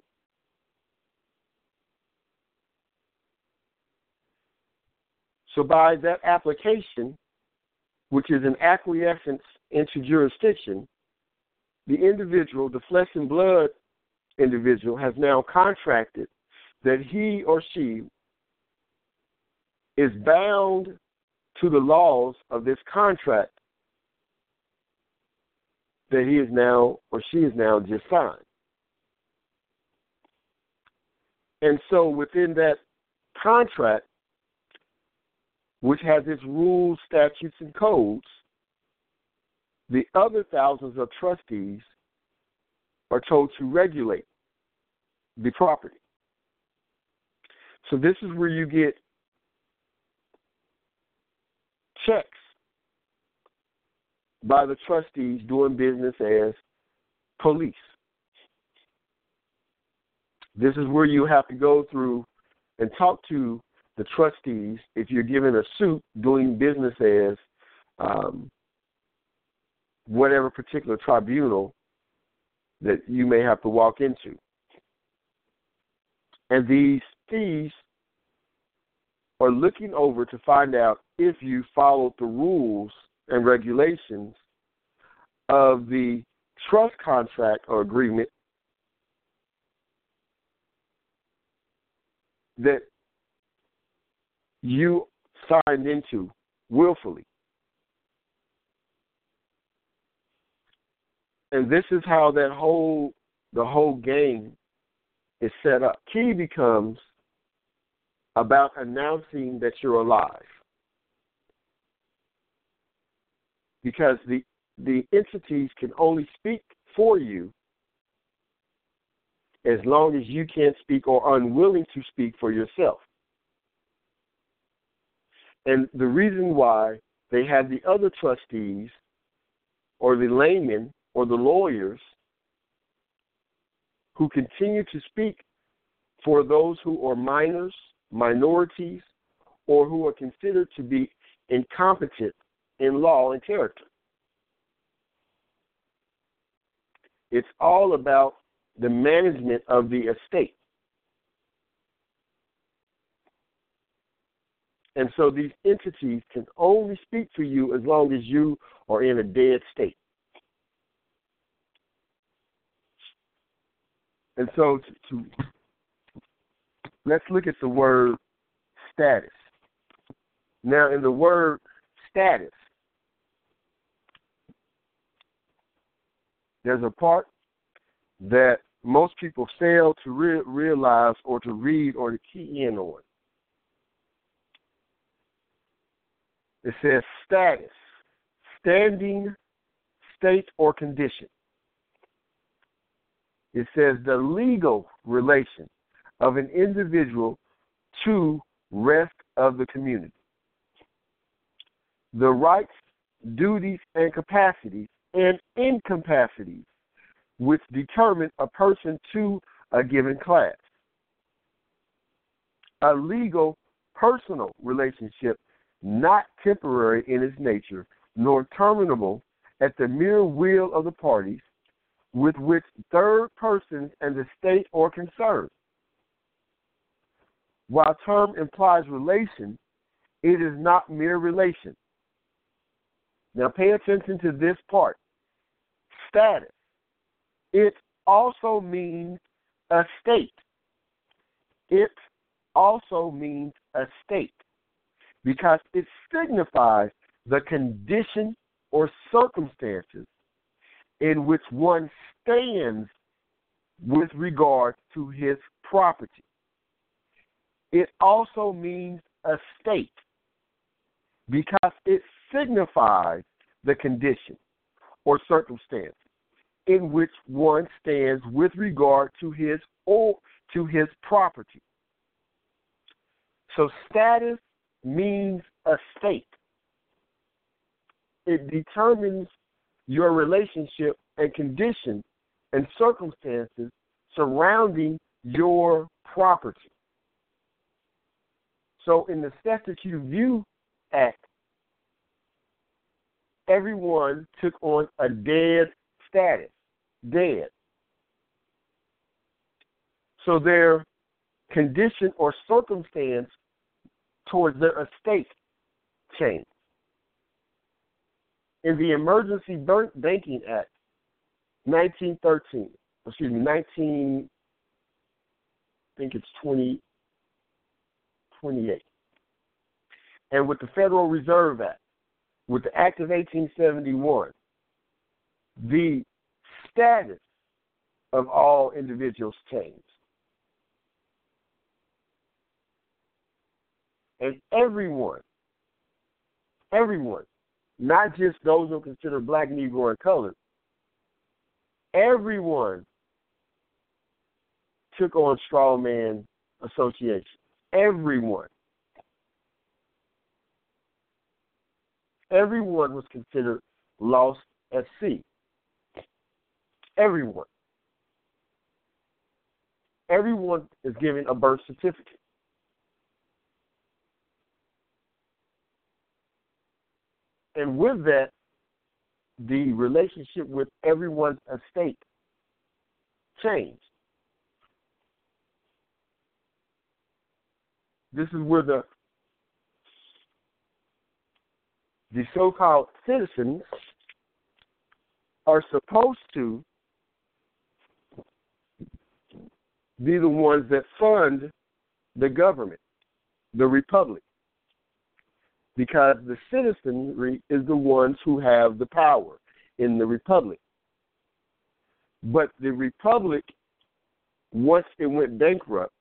So, by that application, which is an acquiescence into jurisdiction, the individual, the flesh and blood individual has now contracted that he or she is bound to the laws of this contract that he is now or she is now just signed. And so within that contract, which has its rules, statutes, and codes, the other thousands of trustees are told to regulate the property. So this is where you get checks by the trustees doing business as police. This is where you have to go through and talk to the trustees if you're given a suit doing business as um, whatever particular tribunal that you may have to walk into. And these fees are looking over to find out if you followed the rules and regulations of the trust contract or agreement that you signed into willfully. And this is how that whole the whole game is set up. Key becomes about announcing that you're alive. Because the the entities can only speak for you as long as you can't speak or unwilling to speak for yourself. And the reason why they have the other trustees or the laymen or the lawyers who continue to speak for those who are minors, minorities, or who are considered to be incompetent in law and character. It's all about the management of the estate. And so these entities can only speak to you as long as you are in a dead state. And so to, to let's look at the word status. Now, in the word status, there's a part that most people fail to re- realize or to read or to key in on. It says status, standing, state, or condition. It says the legal relation of an individual to rest of the community. The rights, duties, and capacities and incapacities which determine a person to a given class. A legal, personal relationship, not temporary in its nature, nor terminable at the mere will of the parties with which third persons and the state are concerned. While term implies relation, it is not mere relation. Now pay attention to this part. Status it also means a state. It also means a state because it signifies the condition or circumstances in which one stands with regard to his property. It also means a state because it signifies the condition or circumstance in which one stands with regard to his or to his property. So status means a state. It determines your relationship and condition and circumstances surrounding your property. So in the Cestui Que Vie Act, everyone took on a dead status dead. So their condition or circumstance towards their estate change. In the Emergency Banking Act, 1913, excuse me, 19, I think it's 20, 28. And with the Federal Reserve Act, with the Act of 1871, the status of all individuals changed. And everyone, everyone, not just those who consider black, Negro, and colored, everyone took on straw strongman association. Everyone. Everyone was considered lost at sea. Everyone. Everyone is given a birth certificate. And with that, the relationship with everyone's estate changed. This is where the the so-called citizens are supposed to be the ones that fund the government, the republic. Because the citizenry is the ones who have the power in the republic. But the republic, once it went bankrupt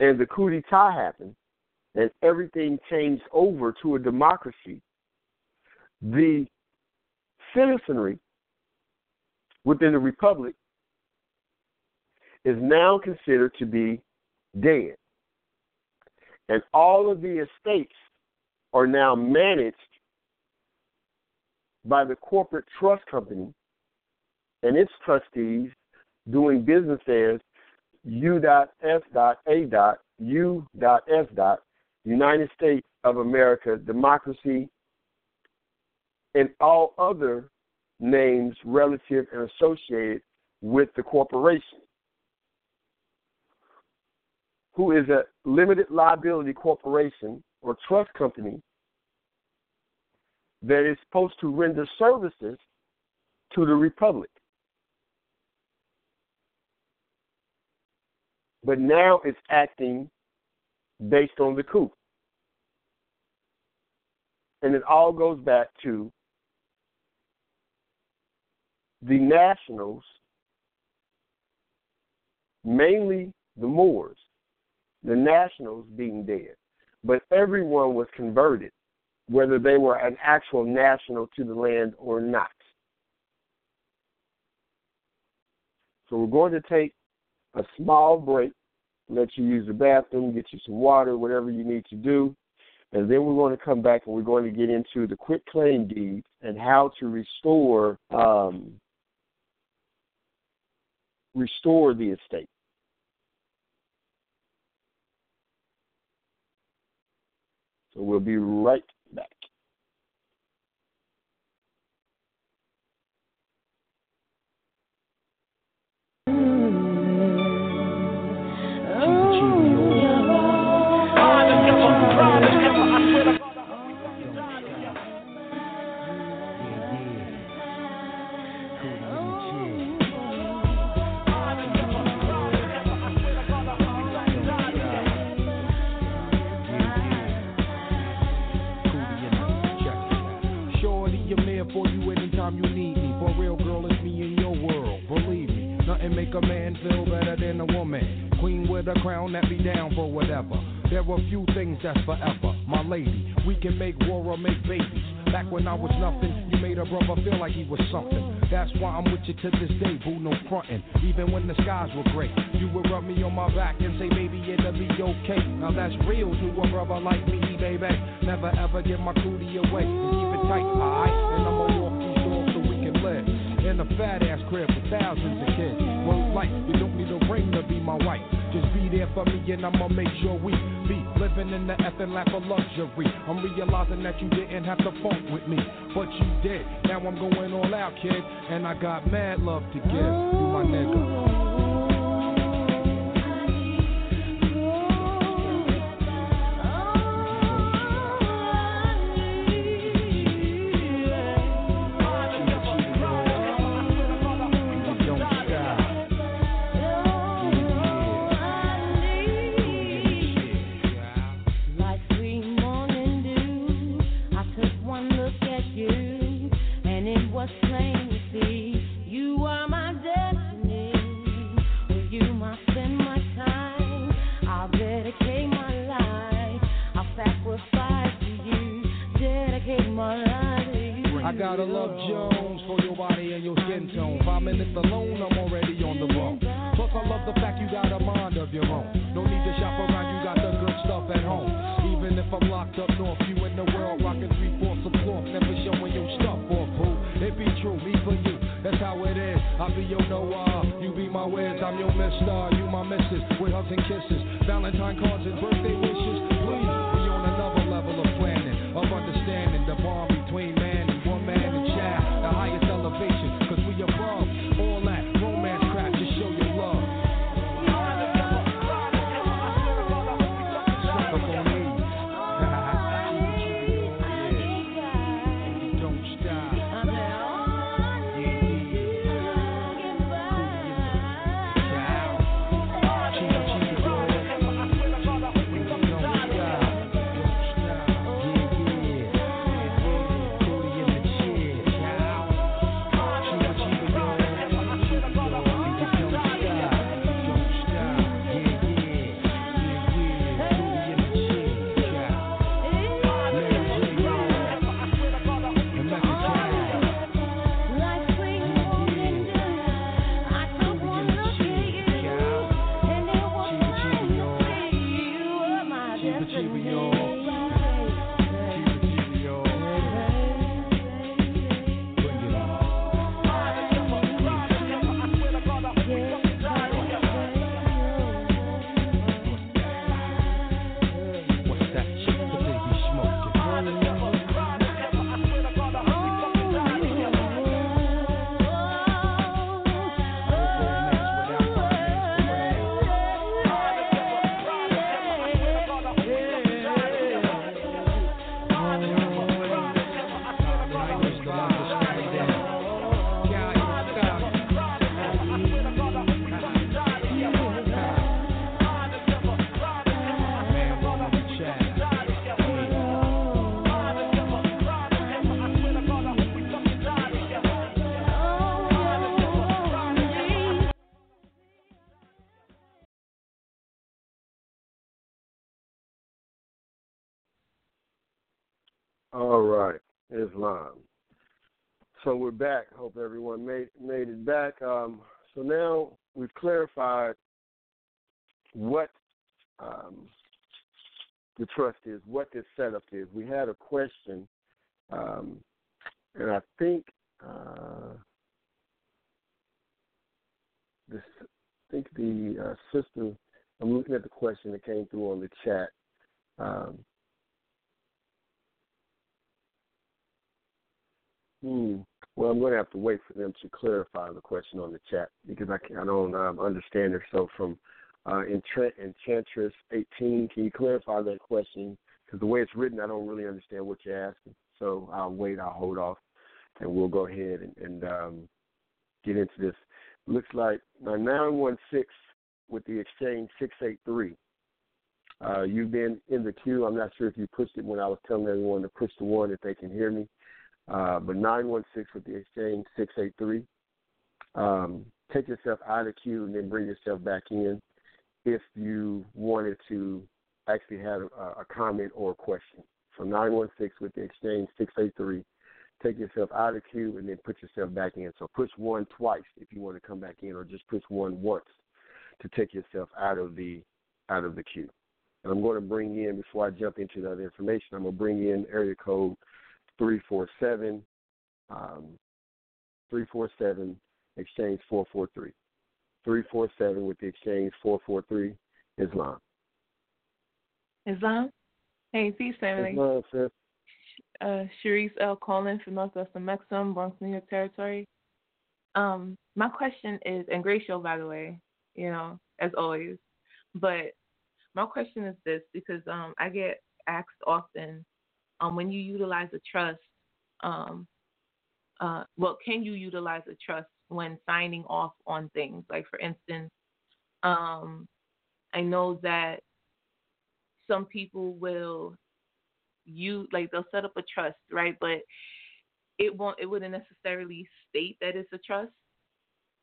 and the coup d'etat happened and everything changed over to a democracy, the citizenry within the republic is now considered to be dead. And all of the estates are now managed by the corporate trust company and its trustees doing business as U.S.A. U.S. United States of America Democracy and all other names relative and associated with the corporation who is a limited liability corporation or trust company that is supposed to render services to the republic. But now it's acting based on the coup. And it all goes back to the nationals, mainly the Moors, the nationals being dead, but everyone was converted, whether they were an actual national to the land or not. So we're going to take a small break, let you use the bathroom, get you some water, whatever you need to do. And then we're going to come back and we're going to get into the quit claim deeds and how to restore um, restore the estate. So we'll be right make a man feel better than a woman. Queen with a crown that be down for whatever. There are few things that's forever. My lady, we can make war or make babies. Back when I was nothing, you made a brother feel like he was something. That's why I'm with you to this day, boo, no frontin'. Even when the skies were gray, you would rub me on my back and say, baby, it'll be okay. Now that's real to a brother like me, baby. Never ever give my cootie away and keep it tight, alright? And I'ma walk these doors so we can live in a fat ass crib with thousands of kids. Life, you don't need a ring to be my wife. Just be there for me and I'ma make sure we be living in the effing lap of luxury. I'm realizing that you didn't have to funk with me, but you did. Now I'm going all out, kid, and I got mad love to give you, my nigga. gotta love Jones for your body and your skin tone. Five minutes alone, I'm already on the phone. Plus, I love the fact you got a mind of your own. No need to shop around, you got the good stuff at home. Even if I'm locked up north, you in the world rocking three fourths of cloth, never showing your stuff off, Who? It be true, me for you. That's how it is. I be your Noah, you be my whiz. I'm your mister, you my missus. With hugs and kisses, Valentine cards and birthday wishes. Please, we on another level of planning, of understanding. The bomb Islam. So we're back. Hope everyone made made it back. Um, so now we've clarified what um, the trust is, what this setup is. We had a question, um, and I think uh, this, I think the uh. I'm looking at the question that came through on the chat. Um, Hmm. Well, I'm going to have to wait for them to clarify the question on the chat because I, I don't um, understand it. So from uh, Enchant- Enchantress 18, can you clarify that question? Because the way it's written, I don't really understand what you're asking. So I'll wait. I'll hold off, and we'll go ahead and, and um, get into this. Looks like my 916 with the exchange 683. Uh, you've been in the queue. I'm not sure if you pushed it when I was telling everyone to push the one if they can hear me. Uh, but 916 with the exchange 683. Um, take yourself out of queue and then bring yourself back in if you wanted to actually have a, a comment or a question. So 916 with the exchange 683. Take yourself out of queue and then put yourself back in. So push one twice if you want to come back in, or just push one once to take yourself out of the out of the queue. And I'm going to bring in before I jump into that information. I'm going to bring in area code 347 um, 347 exchange 443. 347 with the exchange 443 Islam. Islam? Hey, peace, family. Islam, sis. Uh, Sharice L. calling from Northwestern Amexem, Bronx, New York Territory. Um, my question is, and great show, by the way, you know, as always. But my question is this because um, I get asked often um, when you utilize a trust, um, uh, well, can you utilize a trust when signing off on things? Like, for instance, um, I know that some people will you like they'll set up a trust, right? But it won't it wouldn't necessarily state that it's a trust.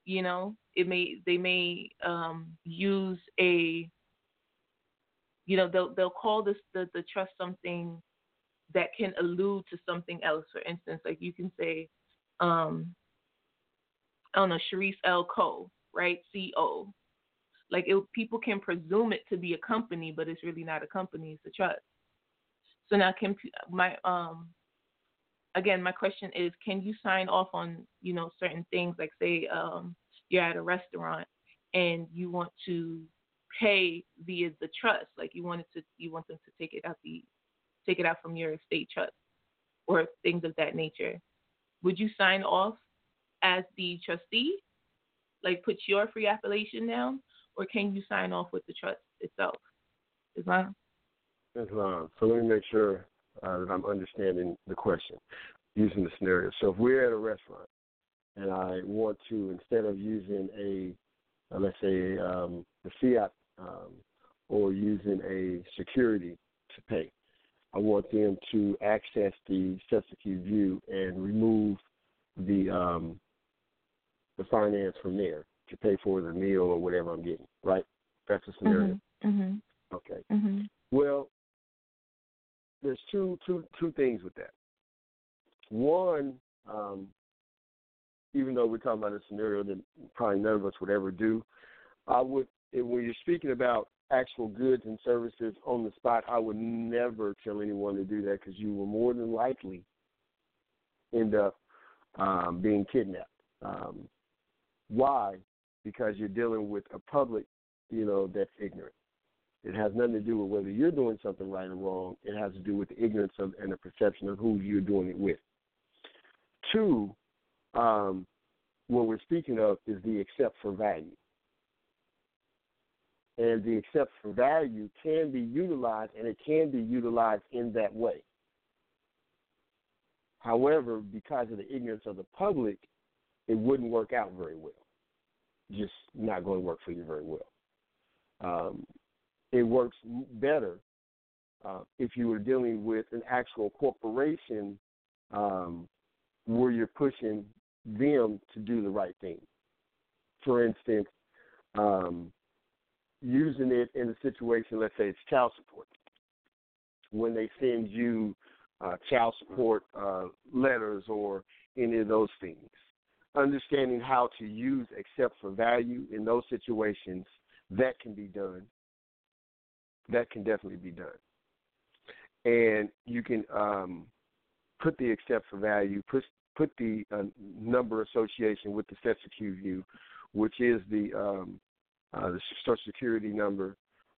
You know, it may they may um, use a you know they'll they'll call this the, the trust something that can allude to something else. For instance, like you can say, um, I don't know, Sharice L. Co. Right, C O. Like it, people can presume it to be a company, but it's really not a company; it's a trust. So now, can my um, again, my question is, can you sign off on you know certain things? Like say um, you're at a restaurant and you want to pay via the trust, like you wanted to, you want them to take it out the, take it out from your estate trust, or things of that nature. Would you sign off as the trustee, like put your free appellation down, or can you sign off with the trust itself? Islam. Islam. So let me make sure uh, that I'm understanding the question using the scenario. So if we're at a restaurant and I want to, instead of using a, uh, let's say, um, the fiat um, or using a security to pay, I want them to access the Cestui Que Vie and remove the um, the finance from there to pay for the meal or whatever I'm getting. Right? That's the scenario. Mm-hmm. mm-hmm. Okay. Mm-hmm. Well, there's two two two things with that. One, um, even though we're talking about a scenario that probably none of us would ever do, I would when you're speaking about actual goods and services on the spot, I would never tell anyone to do that because you will more than likely end up um, being kidnapped. Um, why? Because you're dealing with a public, you know, that's ignorant. It has nothing to do with whether you're doing something right or wrong. It has to do with the ignorance of and the perception of who you're doing it with. Two, um, what we're speaking of is the accept for value. And the accept for value can be utilized, and it can be utilized in that way. However, because of the ignorance of the public, it wouldn't work out very well. Just not going to work for you very well. Um, it works better uh, if you were dealing with an actual corporation um, where you're pushing them to do the right thing. For instance, um, using it in a situation, let's say it's child support. When they send you uh, child support uh, letters or any of those things, understanding how to use accept for value in those situations, that can be done. That can definitely be done. And you can um, put the accept for value, put put the uh, number association with the view, which is the um, uh, the Social Security number.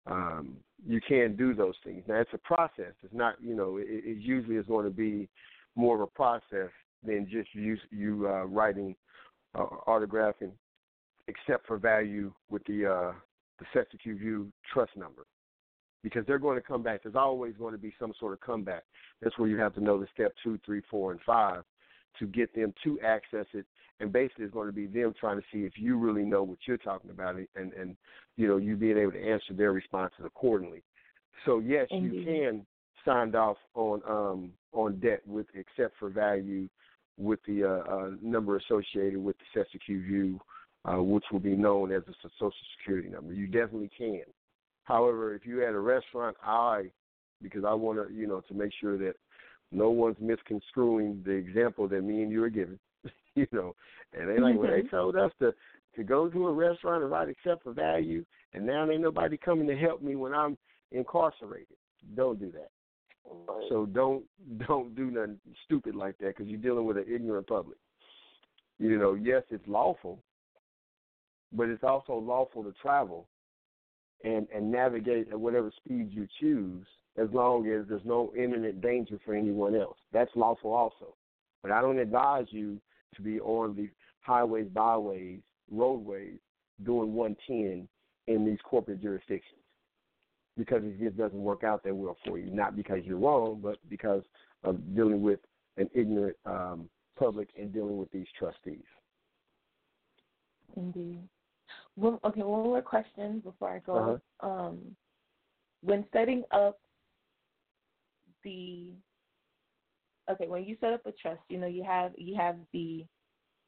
Um, you can do those things. Now it's a process. It's not you know it, it usually is going to be more of a process than just you you uh, writing uh, autographing, except for value with the uh, the Cestui Que Vie view trust number because they're going to come back. There's always going to be some sort of comeback. That's where you have to know the step two, three, four, and five to get them to access it. And basically, it's going to be them trying to see if you really know what you're talking about, and and you know you being able to answer their responses accordingly. So yes, Indeed. you can signed off on um, on debt with except for value with the uh, uh, number associated with the Cestui Que Vie, uh, which will be known as the Social Security number. You definitely can. However, if you're at a restaurant, I, because I want to, you know, to make sure that no one's misconstruing the example that me and you are giving, you know, and they like, mm-hmm. well, they told us to to go to a restaurant and write accept for value, and now ain't nobody coming to help me when I'm incarcerated. Don't do that. Right. So don't don't do nothing stupid like that because you're dealing with an ignorant public. You know, yes, it's lawful, but it's also lawful to travel and and navigate at whatever speed you choose, as long as there's no imminent danger for anyone else. That's lawful also. But I don't advise you to be on the highways, byways, roadways doing 110 in these corporate jurisdictions because it just doesn't work out that well for you. Not because you're wrong, but because of dealing with an ignorant um, public and dealing with these trustees. Indeed. Well, okay, one more question before I go. Uh-huh. Um, when setting up the okay, when you set up a trust, you know you have you have the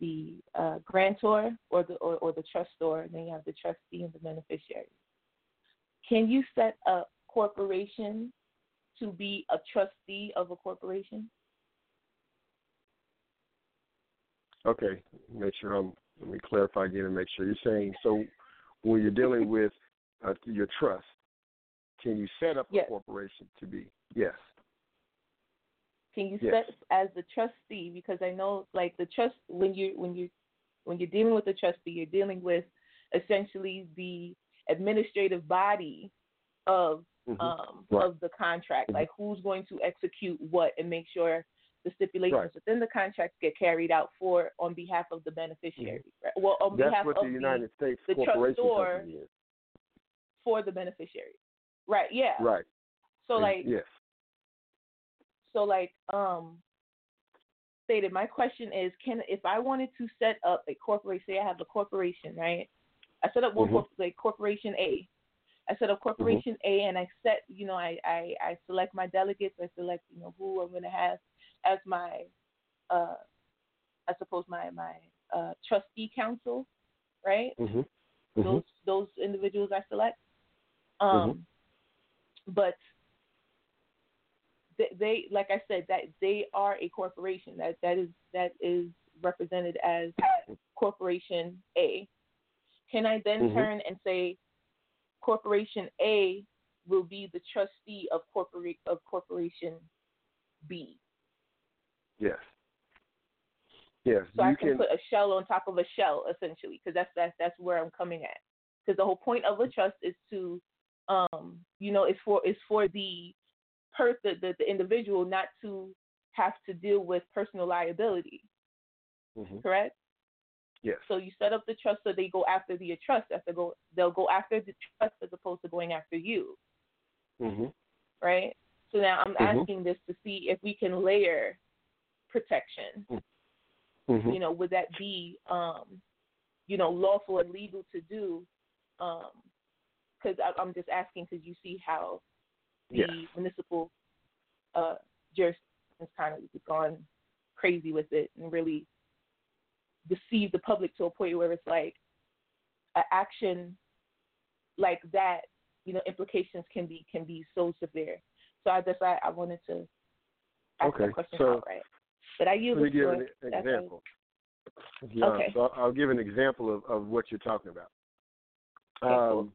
the uh, grantor or the or, or the trustor, and then you have the trustee and the beneficiary. Can you set up a corporation to be a trustee of a corporation? Okay, make sure I'm. Let me clarify again and make sure you're saying so. When you're dealing with uh, your trust, can you set up yes. a corporation to be? Yes. Can you yes. set as the trustee? Because I know, like the trust, when you when you when you're dealing with the trustee, you're dealing with essentially the administrative body of mm-hmm. um, right. of the contract, mm-hmm. like who's going to execute what and make sure the stipulations right. within the contract get carried out for on behalf of the beneficiary. Mm-hmm. Right? Well, on That's behalf what of the United States the Corporation trustor is. for the beneficiary. Right. Yeah. Right. So like yes. So like um stated, my question is, can if I wanted to set up a corporation, say I have a corporation, right? I set up one mm-hmm. corp- like corporation A. I set up corporation mm-hmm. A, and I set, you know, I, I I select my delegates. I select, you know, who I'm going to have as my, uh, I suppose my my uh, trustee council, right? Mm-hmm. Those those individuals I select. Mm-hmm. Um, but they, they, like I said, that they are a corporation. That that is that is represented as corporation A. Can I then Mm-hmm. turn and say corporation A will be the trustee of corporate of corporation B? Yes. Yes. So you I can, put a shell on top of a shell, essentially, because that's that's that's where I'm coming at. Because the whole point of a trust is to, um, you know, it's for it's for the per the, the, the individual not to have to deal with personal liability. Mm-hmm. Correct. Yes. So you set up the trust so they go after the trust. As they go, they'll go after the trust as opposed to going after you. Mm-hmm. Right. So now I'm Mhm. asking this to see if we can layer protection. Mm-hmm. You know, would that be, um, you know, lawful and legal to do? Because I'm just asking because you see how the Yes. municipal uh, has kind of gone crazy with it and really deceived the public to a point where it's like an action like that, you know, implications can be can be so severe. So I just I, I wanted to ask Okay, that question so- outright. But I yield Let me give an example. Yeah, Okay. So I'll- I'll give an example of, of what you're talking about. Okay, cool. Um,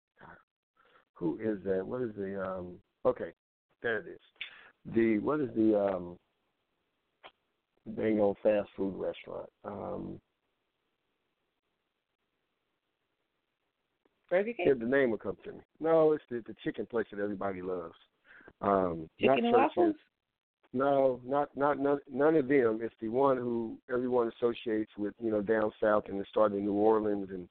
who is that? What is the um? Okay, there it is. The what is the um? Dang old fast food restaurant. Um, Burger King, yeah, the name will come to me. No, it's the, the chicken place that everybody loves. Um, not chicken and waffles. No, not not none, none of them. It's the one who everyone associates with, you know, down south and it started in New Orleans and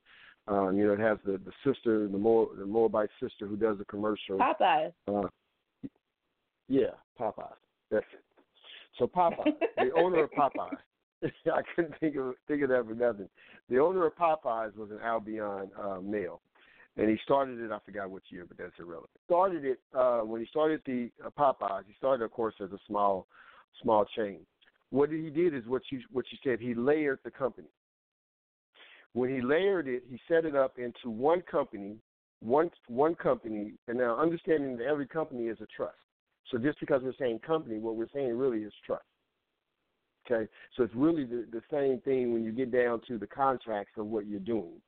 um, you know, it has the the sister, the Moab, the Moabite sister who does the commercial. Popeyes. Uh, yeah, Popeyes. That's it. So Popeye, the owner of Popeyes, I couldn't think of think of that for nothing. The owner of Popeyes was an Albion uh, male, and he started it. I forgot which year, but that's irrelevant. Started it uh, when he started the uh, Popeyes. He started, of course, as a small small chain. What he did is what you what you said. He layered the company. When he layered it, he set it up into one company, one one company, and now understanding that every company is a trust. So just because we're saying company, what we're saying really is trust. Okay, so it's really the, the same thing when you get down to the contracts of what you're doing.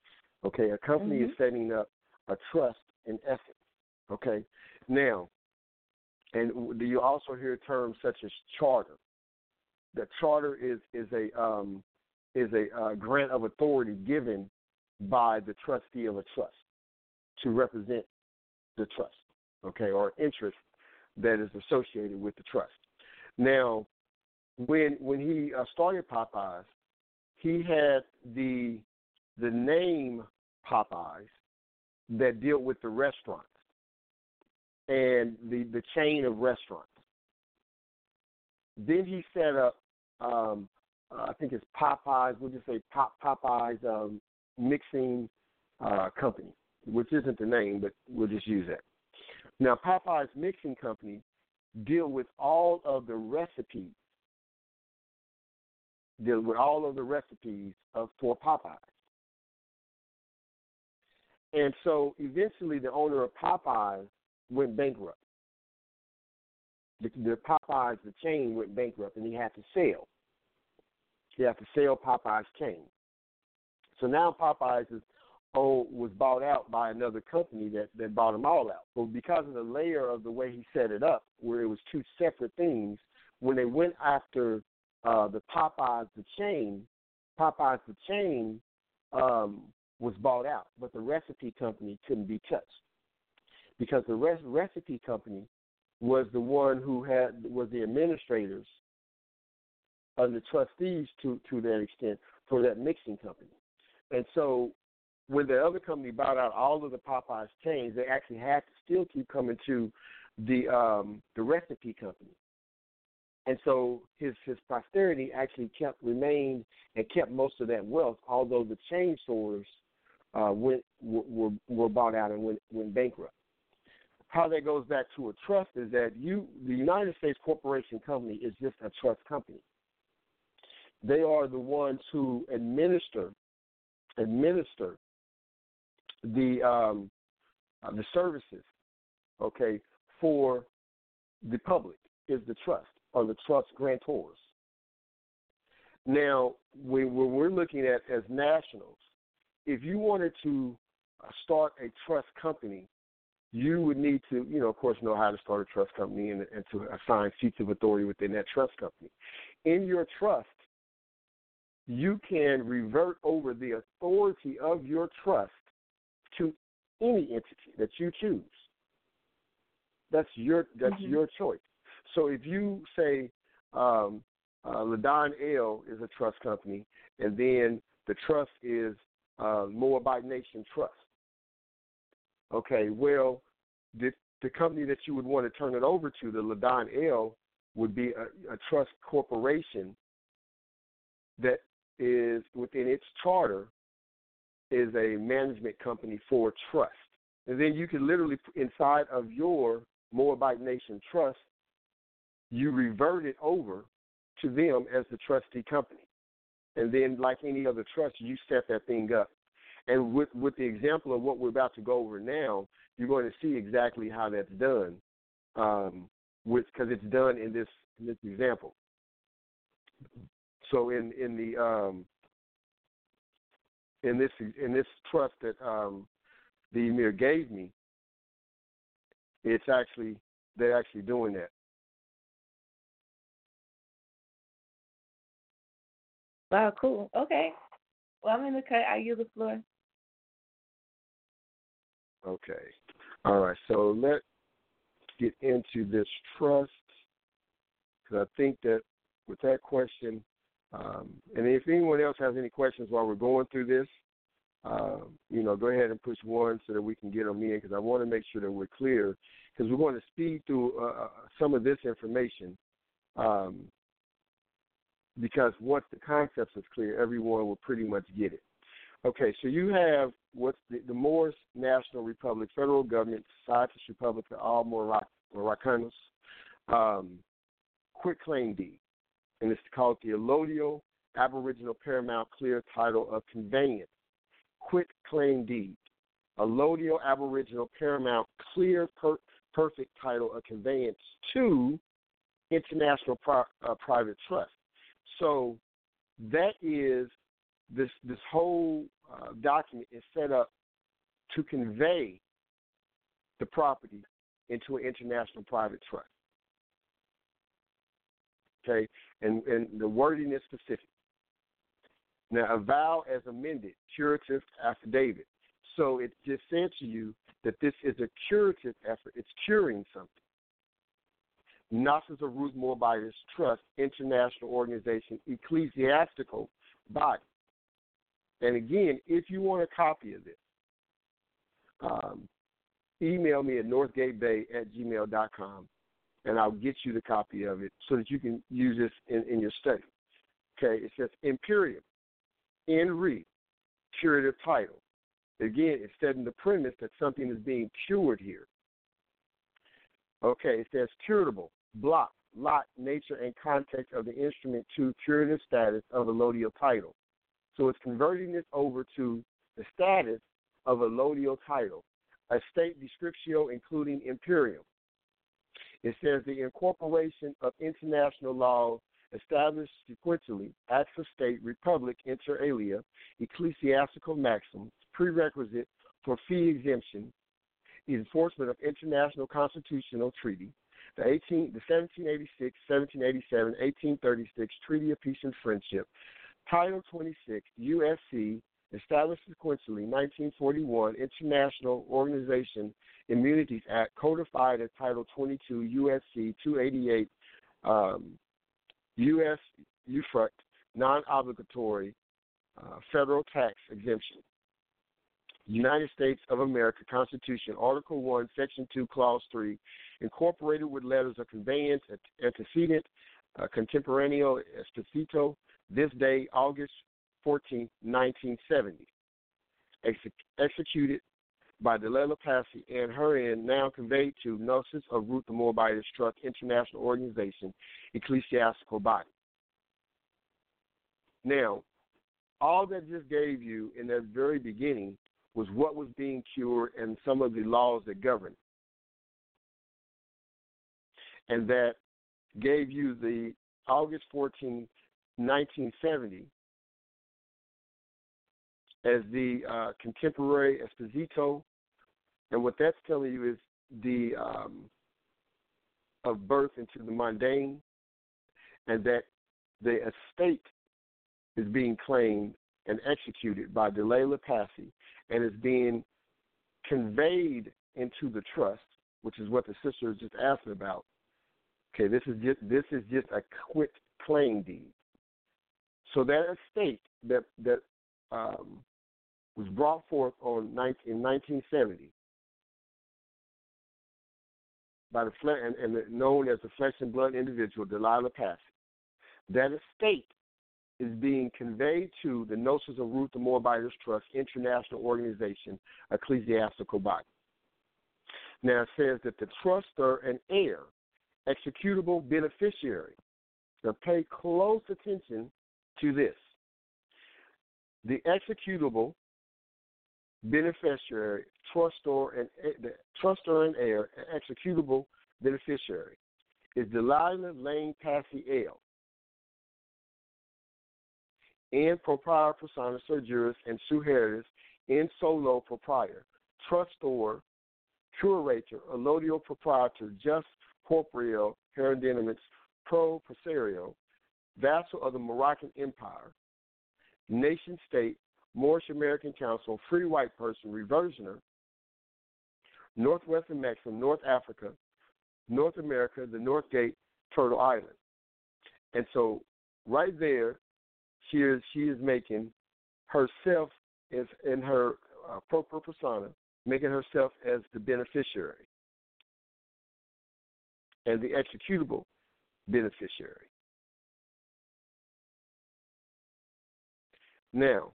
Okay, a company is setting up a trust in essence. Okay, now, and do you also hear terms such as charter? The charter is is a um, is a uh, grant of authority given by the trustee of a trust to represent the trust. Okay, or interest that is associated with the trust. Now, when when he uh, started Popeyes, he had the the name Popeyes that dealt with the restaurants and the the chain of restaurants. Then he set up, um, uh, I think it's Popeyes. We'll just say Pop Popeyes um, Mixing uh, Company, which isn't the name, but we'll just use that. Now, Popeye's Mixing Company deal with all of the recipes deal with all of the recipes of for Popeyes. And so eventually the owner of Popeyes went bankrupt. The, the Popeyes, the chain, went bankrupt and he had to sell. He had to sell Popeyes chain. So now Popeyes is oh was bought out by another company that, that bought them all out. But because of the layer of the way he set it up, where it was two separate things, when they went after uh, the Popeyes the chain, Popeyes the chain um, was bought out, but the recipe company couldn't be touched because the res- recipe company was the one who had was the administrators and the trustees to to that extent for that mixing company. And so when the other company bought out all of the Popeyes chains, they actually had to still keep coming to the um the recipe company. And so his his posterity actually kept remained and kept most of that wealth, although the chain stores uh, went were were bought out and went went bankrupt. How that goes back to a trust is that you the United States Corporation Company is just a trust company. They are the ones who administer administer the um, uh, the services, okay, for the public is the trust or the trust grantors. Now, when, we're looking at as nationals, if you wanted to uh, start a trust company, you would need to, you know, of course, know how to start a trust company and, and to assign seats of authority within that trust company. In your trust, you can revert over the authority of your trust to any entity that you choose. That's your that's mm-hmm. your choice. So if you say um, uh, Ladon L is a trust company, and then the trust is uh, Moabite Nation Trust. Okay, well, the the company that you would want to turn it over to, the Ladon L, would be a, a trust corporation that is within its charter is a management company for trust. And then you can literally, inside of your Moabite Nation Trust, you revert it over to them as the trustee company. And then, like any other trust, you set that thing up. And with, with the example of what we're about to go over now, you're going to see exactly how that's done, um, because it's done in this in this example. So in in the um, in this in this trust that um, the emir gave me, it's actually they're actually doing that. Wow, cool. Okay. Well, I'm in the cut. I yield the floor. Okay. All right. So let's get into this trust because I think that with that question, um, and if anyone else has any questions while we're going through this, uh, you know, go ahead and push one so that we can get them in because I want to make sure that we're clear because we're going to speed through uh, uh, some of this information um, because once the concepts is clear, everyone will pretty much get it. Okay, so you have what's the, the Moorish National Republic, federal government, Societas Republica, all Moroccanos, um, quit claim deed and it's called the Allodial Aboriginal Paramount Clear Title of Conveyance, Quit Claim Deed. Allodial Aboriginal Paramount Clear per- Perfect Title of Conveyance to International uh, Private Trust. So that is this this whole uh, document is set up to convey the property into an international private trust. Okay, and, and the wording is specific. Now, a vow as amended, curative affidavit. So it just said to you that this is a curative effort. It's curing something. Gnosis of Ruth Moabites Trust, international organization, ecclesiastical body. And again, if you want a copy of this, um, email me at northgatebey at gmail.com and I'll get you the copy of it so that you can use this in, in your study. Okay, it says Imperium, in re, curative title. Again, it's setting the premise that something is being cured here. Okay, it says curatable, block, lot, nature, and context of the instrument to curative status of allodial title. So it's converting this over to the status of allodial title, a state descriptio including imperium. It says the incorporation of international laws established sequentially, acts of state, republic, inter alia, ecclesiastical maxims, prerequisite for fee exemption, enforcement of international constitutional treaty, the 18, the 1786, 1787, 1836 Treaty of Peace and Friendship, Title 26, USC, established sequentially 1941 International Organization Immunities Act, codified as Title 22 USC 288 um, U.S. UFRUT, non-obligatory uh, federal tax exemption. United States of America Constitution, Article 1, Section 2, Clause 3, incorporated with letters of conveyance, antecedent, uh, contemporaneous, esposito, this day, August 14, 1970. executed by Delela Passy and herein now conveyed to Gnosis of Ruth the Moabitess Trust International Organization, ecclesiastical body. Now, all that just gave you in that very beginning was what was being cured and some of the laws that govern. And that gave you the August 14, 1970, as the uh, contemporary Esposito, and what that's telling you is the um, of birth into the mundane, and that the estate is being claimed and executed by Delela Passy and is being conveyed into the trust, which is what the sister is just asking about. Okay, this is just this is just a quit claim deed. So that estate that that um, was brought forth on 19, in 1970 by the flesh and, and known as the flesh and blood individual Delilah Passy. That estate is being conveyed to the Gnosis of Ruth the Moabitess Trust International Organization ecclesiastical body. Now it says that the trustor and heir, executable beneficiary. Now pay close attention to this. The executable beneficiary, trustor eh, eh, eh, and the trustor and heir, executable beneficiary is Delilah Lane Passy L and proprietor persona sui juris and sue heritis in solo proprietor, trustor, curator, allodial proprietor, just corporeal, herendinimus, pro presario, vassal of the Moroccan Empire, nation state, Moorish American Council, free white person, reversioner, Northwestern Mexico, North Africa, North America, the North Gate, Turtle Island. And so right there, she is she is making herself as in her uh, proper persona, making herself as the beneficiary and the executable beneficiary. Now,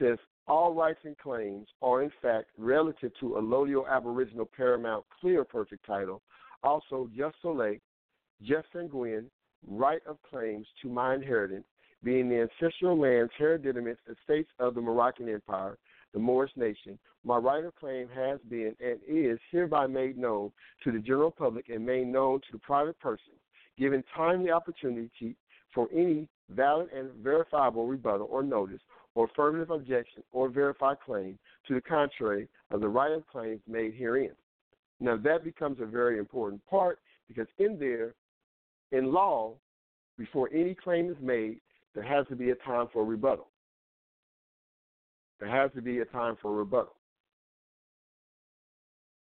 says all rights and claims are in fact relative to allodial aboriginal paramount clear perfect title, also just so soleil, jus sanguinis, right of claims to my inheritance, being the ancestral lands, hereditaments, estates of the Moroccan Empire, the Moorish nation, my right of claim has been and is hereby made known to the general public and made known to the private person, given timely opportunity for any valid and verifiable rebuttal or notice or affirmative objection or verified claim to the contrary of the right of claims made herein. Now that becomes a very important part because in there, in law, before any claim is made, there has to be a time for rebuttal. There has to be a time for rebuttal.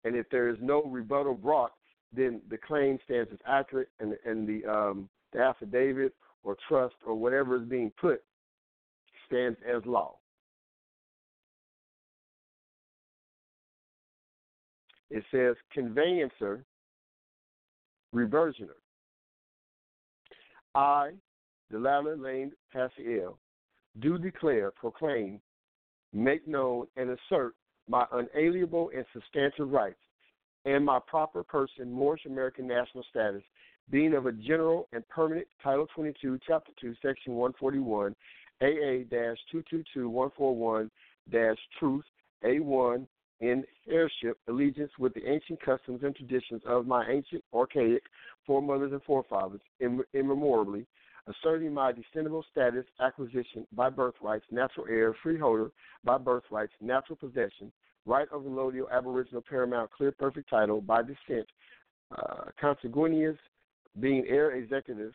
And if there is no rebuttal brought, then the claim stands as accurate, and, and the um, the affidavit or trust or whatever is being put stands as law. It says conveyancer, reversioner. I, Delilah Lane Passiel, do declare, proclaim, make known, and assert my unalienable and substantial rights and my proper person, Moorish American national status, being of a general and permanent Title 22, Chapter 2, Section 141, AA-222141-Truth, A1, in heirship, allegiance with the ancient customs and traditions of my ancient, archaic foremothers and forefathers, immemorially, asserting my descendable status, acquisition by birthrights, natural heir, freeholder by birthrights, natural possession, right of allodial, aboriginal, paramount, clear, perfect title by descent, uh, consanguineous, being heir executive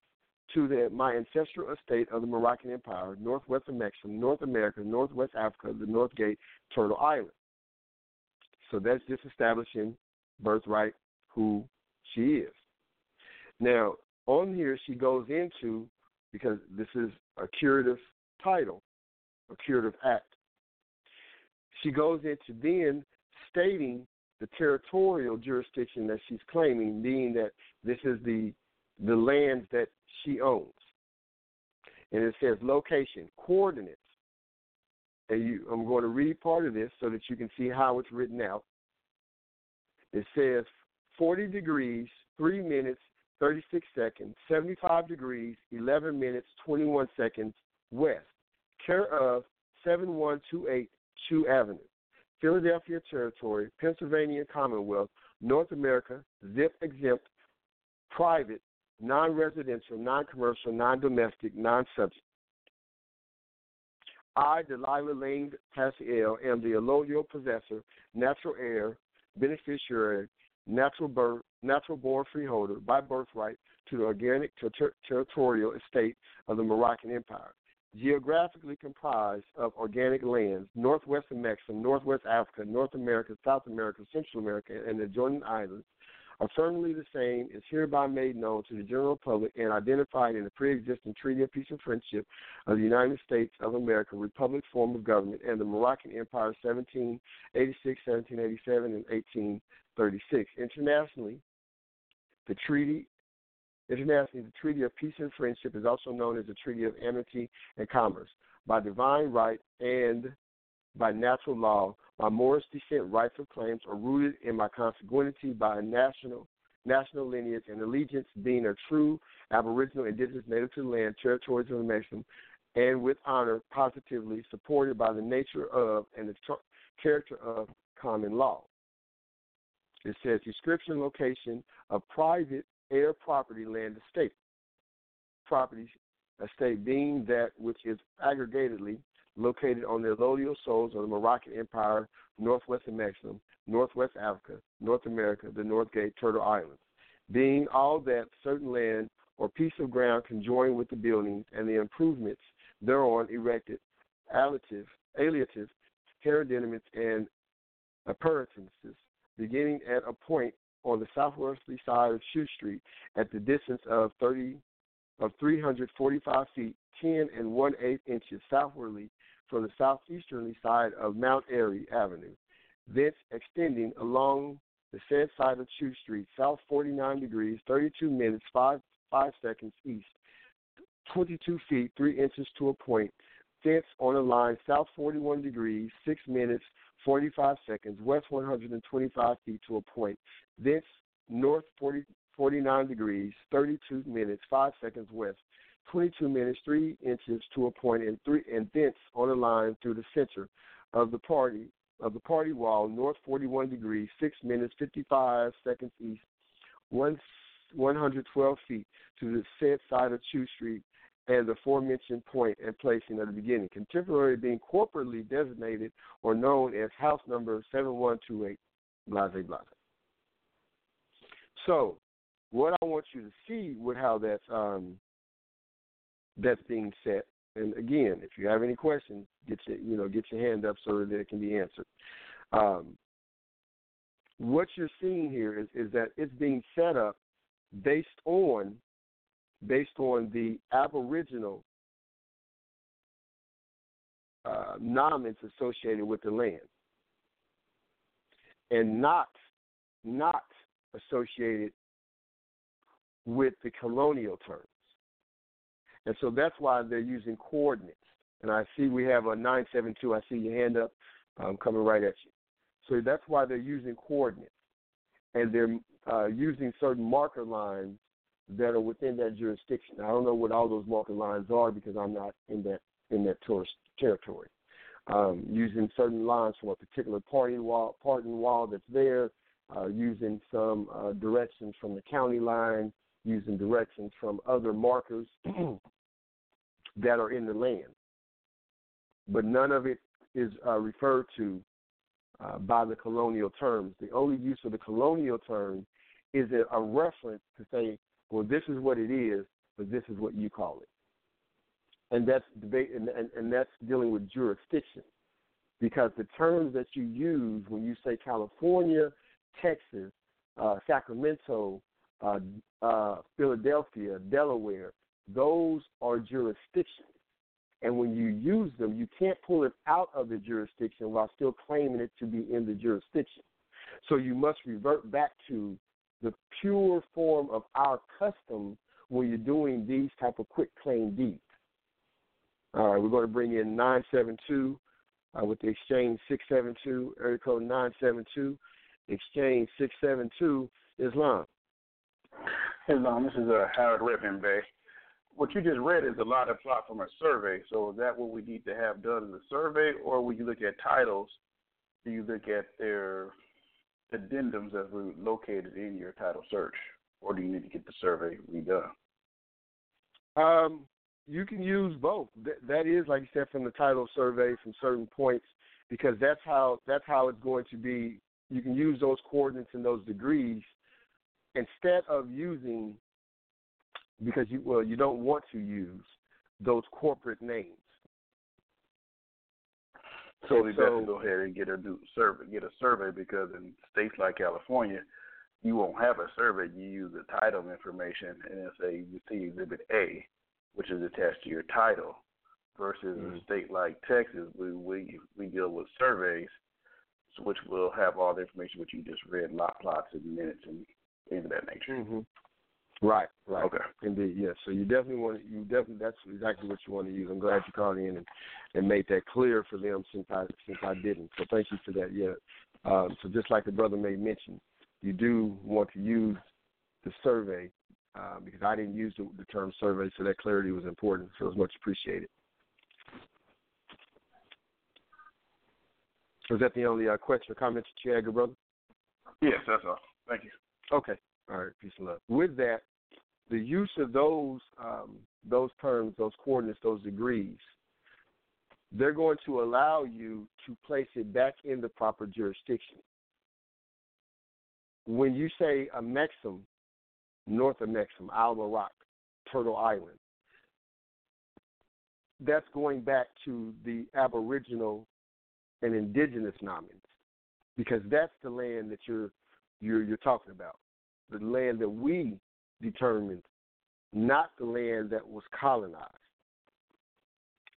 to the, my ancestral estate of the Moroccan Empire, northwest of Mexico, North America, northwest Africa, the North Gate, Turtle Island. So that's just establishing birthright who she is. Now, on here, she goes into, because this is a curative title, a curative act, she goes into then stating the territorial jurisdiction that she's claiming, meaning that this is the the lands that she owns. And it says location, coordinates. And you, I'm going to read part of this so that you can see how it's written out. It says 40 degrees, 3 minutes, 36 seconds, 75 degrees, 11 minutes, 21 seconds west, care of 7128 Chew Avenue, Philadelphia Territory, Pennsylvania Commonwealth, North America, zip exempt, private, non residential, non commercial, non domestic, non subject. I, Delilah Lane Passiel, am the allodial possessor, natural heir, beneficiary, natural birth, natural born freeholder by birthright to the organic ter- territorial estate of the Moroccan Empire geographically comprised of organic lands, northwest of Mexico, northwest Africa, North America, South America, Central America, and the adjoining islands, firmly the same, is hereby made known to the general public and identified in the pre-existing Treaty of Peace and Friendship of the United States of America, Republic form of government, and the Moroccan Empire 1786, 1787, and 1836. Internationally, the treaty Internationally, the Treaty of Peace and Friendship is also known as the Treaty of Amity and Commerce. By divine right and by natural law, my Moorish descent rights or claims are rooted in my consanguinity by a national national lineage and allegiance, being a true Aboriginal, Indigenous, native to the land, territories of the nation, and with honor, positively supported by the nature of and the character of common law. It says description, location of private air property land estate. Property estate being that which is aggregatedly located on the allodial soils of the Moroccan Empire, northwest of Mexico, northwest Africa, North America, the North Gate, Turtle Islands, being all that certain land or piece of ground conjoined with the buildings and the improvements thereon erected, alliative, alliative, hereditament, and appurtenances, beginning at a point on the southwesterly side of Chew Street at the distance of 30 of 345 feet, 10 and 1 8 inches southwardly from the southeasterly side of Mount Airy Avenue, thence extending along the said side of Chew Street, south 49 degrees, 32 minutes, 5, 5 seconds east, 22 feet, 3 inches to a point, thence on a line south 41 degrees, 6 minutes, 45 seconds, west 125 feet to a point, thence north 40, 49 degrees, 32 minutes, 5 seconds west, 22 minutes, 3 inches to a point, and, three, and thence on a line through the center of the party of the party wall, north 41 degrees, 6 minutes, 55 seconds east, one, 112 feet to the said side of Chew Street, and the aforementioned point and placing at the beginning. Contemporary being corporately designated or known as house number 7128, blase blase. So, what I want you to see with how that's um, that's being set, and again, if you have any questions, get your you know get your hand up so that it can be answered. Um, what you're seeing here is, is that it's being set up based on based on the Aboriginal uh, associated with the land, and not not associated with the colonial terms. And so that's why they're using coordinates. And I see we have a 972. I see your hand up um, coming right at you. So that's why they're using coordinates. And they're uh, using certain marker lines that are within that jurisdiction. I don't know what all those marker lines are because I'm not in that in that tourist territory. Um, using certain lines from a particular party wall, pardon wall that's there, uh, using some uh, directions from the county line, using directions from other markers that are in the land. But none of it is uh, referred to uh, by the colonial terms. The only use of the colonial term is a, a reference to say, well, this is what it is, but this is what you call it. And that's debate, and, and, and that's dealing with jurisdiction, because the terms that you use when you say California, Texas, uh, Sacramento, uh, uh, Philadelphia, Delaware, those are jurisdictions. And when you use them, you can't pull it out of the jurisdiction while still claiming it to be in the jurisdiction. So you must revert back to the pure form of our custom when you're doing these type of quick claim deeds. All right, we're going to bring in 972 uh, with the exchange 672, area code 972, exchange 672, Islam. Islam, this is uh, Howard Redman Bey what you just read is a lot of plot from a survey. So is that what we need to have done in the survey, or will you look at titles? Do you look at their addendums that were located in your title search, or do you need to get the survey redone? Um, you can use both. that is, like you said, from the title survey from certain points, because that's how that's how it's going to be. You can use those coordinates and those degrees instead of using because you well you don't want to use those corporate names. So they so, to go ahead and get a new survey, get a survey because in states like California, you won't have a survey. You use the title information, and it's a you see Exhibit A, which is attached to your title, versus mm-hmm. a state like Texas, we we we deal with surveys, which will have all the information which you just read, lot plots and minutes and things of that nature. Mm-hmm. Right, right. Okay. Indeed, yes. So you definitely want to, you definitely that's exactly what you want to use. I'm glad you called in and, and made that clear for them since I since I didn't. So thank you for that. Yeah. Um, so just like the brother made mention, you do want to use the survey uh, because I didn't use the, the term survey, so that clarity was important. So it's much appreciated. Was that the only uh, question or comment that you had, good brother? Yes, that's all. Thank you. Okay. All right, peace and love. With that, the use of those um, those terms, those coordinates, those degrees, they're going to allow you to place it back in the proper jurisdiction. When you say Amexem, north of Mexum, Alma Rock, Turtle Island, that's going back to the Aboriginal and indigenous nomins, because that's the land that you're you're you're talking about the land that we determined, not the land that was colonized.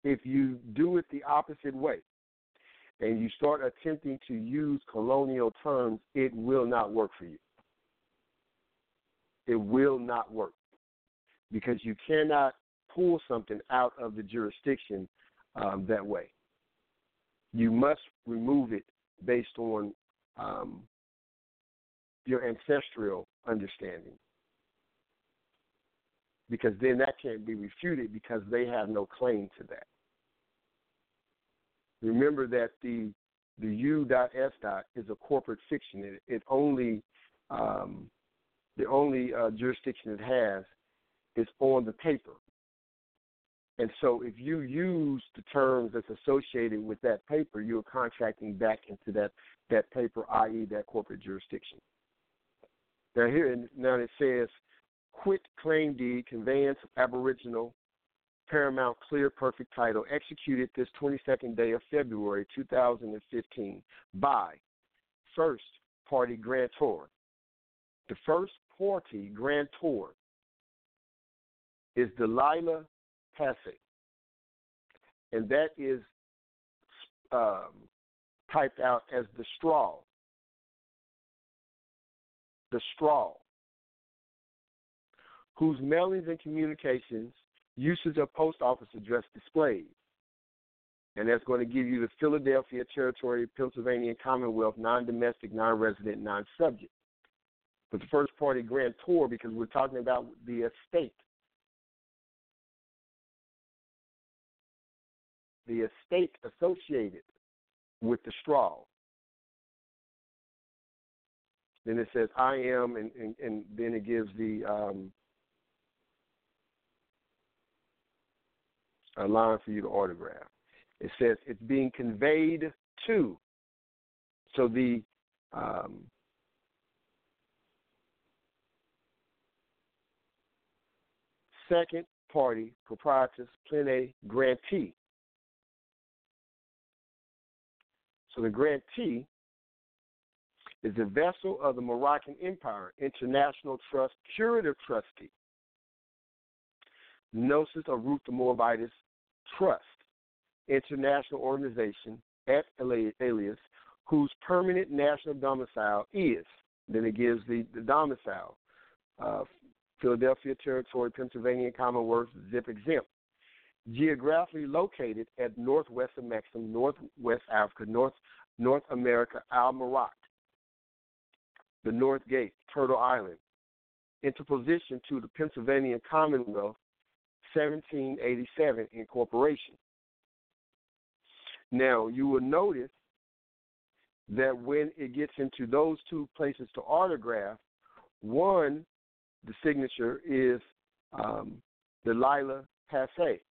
If you do it the opposite way, and you start attempting to use colonial terms, it will not work for you. It will not work because you cannot pull something out of the jurisdiction um, that way. You must remove it based on um, your ancestral understanding. Because then that can't be refuted because they have no claim to that. Remember that the the U.S. Dot is a corporate fiction. It, it only um, the only uh, jurisdiction it has is on the paper. And so if you use the terms that's associated with that paper, you're contracting back into that, that paper, i.e., that corporate jurisdiction. Now here now it says quit claim deed conveyance of aboriginal paramount clear perfect title executed this 22nd day of February 2015 by first party grantor. The first party grantor is Delilah Passy, and that is um, typed out as the straw the straw, whose mailings and communications usage of post office address displays. And that's going to give you the Philadelphia Territory, Pennsylvania, Commonwealth, non domestic, non resident, non subject. with the first party grantor because we're talking about the estate. The estate associated with the straw. Then it says, I am, and, and, and then it gives the um, a line for you to autograph. It says it's being conveyed to. So the um, second party proprietus plene grantee. So the grantee is the vessel of the Moroccan Empire International Trust Curative Trustee. Gnosis of Ruth the Moabitess Trust, international organization at alias, whose permanent national domicile is, then it gives the, the domicile, uh, Philadelphia Territory, Pennsylvania Commonwealth, zip exempt. Geographically located at northwest of Mexico, northwest Africa, North North America, Al Marat, the North Gate, Turtle Island, interposition to the Pennsylvania Commonwealth, 1787 incorporation. Now, you will notice that when it gets into those two places to autograph, one, the signature is um, Delilah Passe.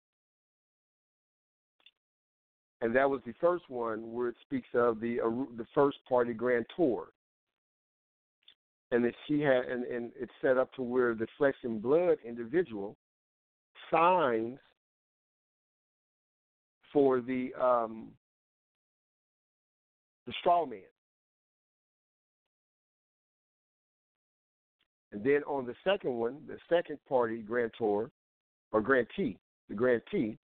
And that was the first one where it speaks of the uh, the first party grantor. And that she had, and, and it's set up to where the flesh and blood individual signs for the um, the straw man. And then on the second one, the second party grantor or grantee, the grantee,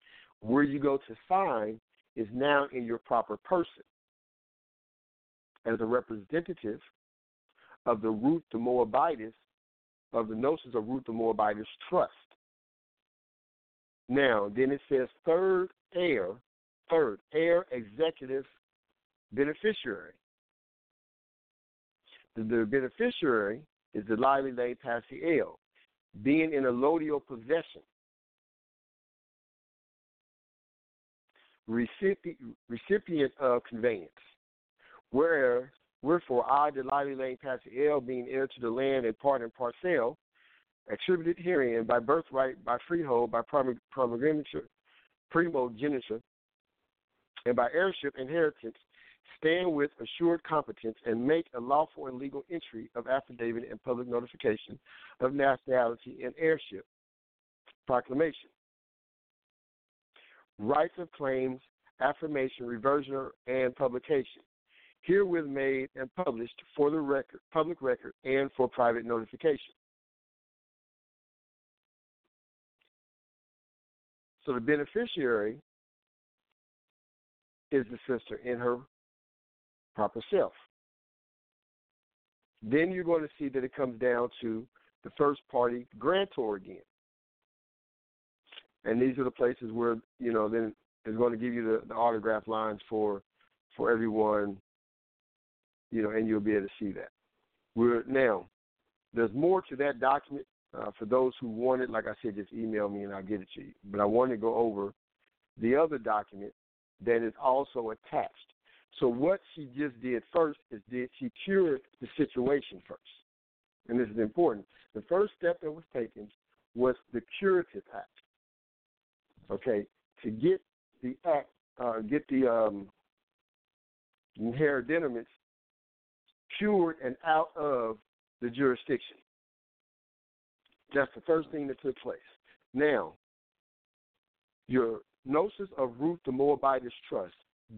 where you go to sign is now in your proper person as a representative of the Ruth the Moabitess of the Gnosis of Ruth the Moabitess Trust. Now, then it says third heir, third heir executive beneficiary. The, the beneficiary is the lively lay Pasiel, being in allodial possession. Recipient, recipient of conveyance. Where, wherefore I, the lively lay L, being heir to the land and part and parcel, attributed herein by birthright, by freehold, by primogeniture, primogeniture, and by heirship inheritance, stand with assured competence and make a lawful and legal entry of affidavit and public notification of nationality and heirship. Proclamation. Rights of claims, affirmation, reversion, and publication. Herewith made and published for the record, public record, and for private notification. So the beneficiary is the sister in her proper self. Then you're going to see that it comes down to the first party grantor again. And these are the places where, you know, then it's going to give you the, the autograph lines for for everyone, you know, and you'll be able to see that. We're now there's more to that document uh, for those who want it, like I said, just email me and I'll get it to you. But I want to go over the other document that is also attached. So what she just did first is did she cured the situation first, and this is important. The first step that was taken was the curative act. Okay, to get the act, uh, get the um, inheritance cured and out of the jurisdiction. That's the first thing that took place. Now, your gnosis of Ruth the Moabitess trust,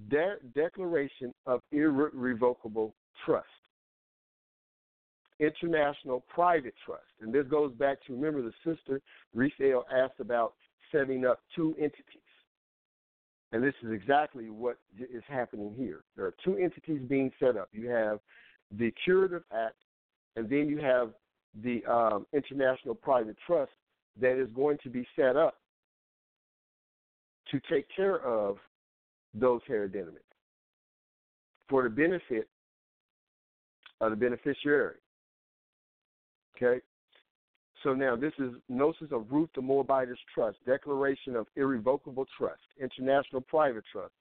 de- declaration of irrevocable trust, international private trust, and this goes back to remember the sister Rifael asked about setting up two entities. And this is exactly what is happening here. There are two entities being set up. You have the Curative Act, and then you have the um, International Private Trust that is going to be set up to take care of those hereditaments for the benefit of the beneficiary. Okay? So now this is Gnosis of Ruth the Moabitess Trust, Declaration of Irrevocable Trust, International Private Trust,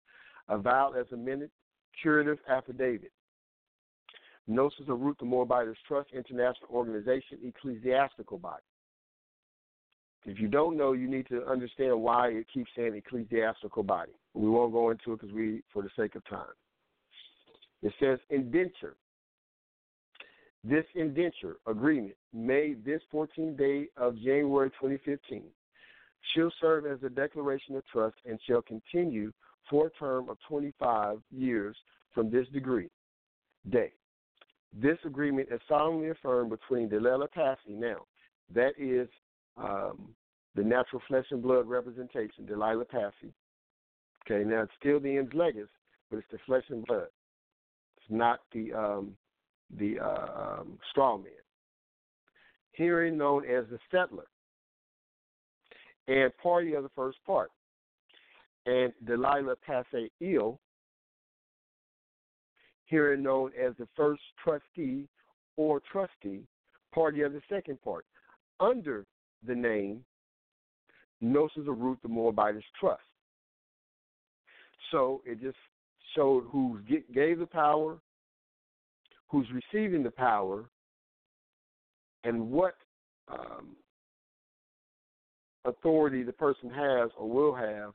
avowed as amended curative affidavit. Gnosis of Ruth the Moabitess Trust, International Organization, Ecclesiastical Body. If you don't know, you need to understand why it keeps saying ecclesiastical body. We won't go into it because we, for the sake of time. It says indenture. This indenture agreement, made this 14th day of January 2015, shall serve as a declaration of trust and shall continue for a term of 25 years from this degree day. This agreement is solemnly affirmed between Delilah Passy now, that is um, the natural flesh and blood representation, Delilah Passy. Okay, now it's still the ens legis, but it's the flesh and blood. It's not the um, the uh, um, straw man. Herein known as the settler and party of the first part. And Delilah Passy Ill, herein known as the first trustee or trustee, party of the second part, under the name Gnosis of Ruth the Moabitess Trust. So it just showed who gave the power, who's receiving the power, and what um, authority the person has or will have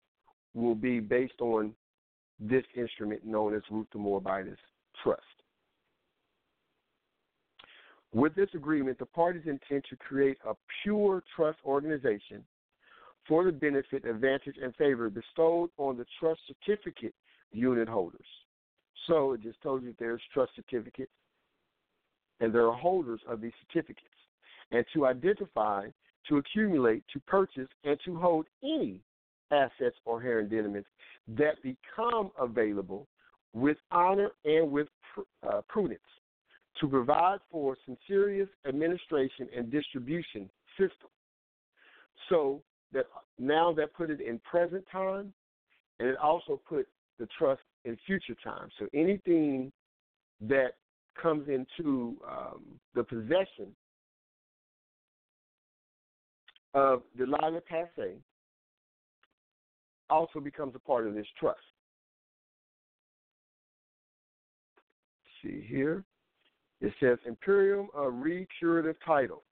will be based on this instrument known as Ruth the Moabitess Trust. With this agreement, the parties intend to create a pure trust organization for the benefit, advantage, and favor bestowed on the trust certificate unit holders. So it just told you there's trust certificates, and there are holders of these certificates. And to identify, to accumulate, to purchase, and to hold any assets or hereditaments that become available with honor and with uh, prudence to provide for serious administration and distribution system. So that now that put it in present time, and it also put the trust in future time. So anything that comes into um, the possession of the Delilah Passy also becomes a part of this trust. See here, it says Imperium a recurative title.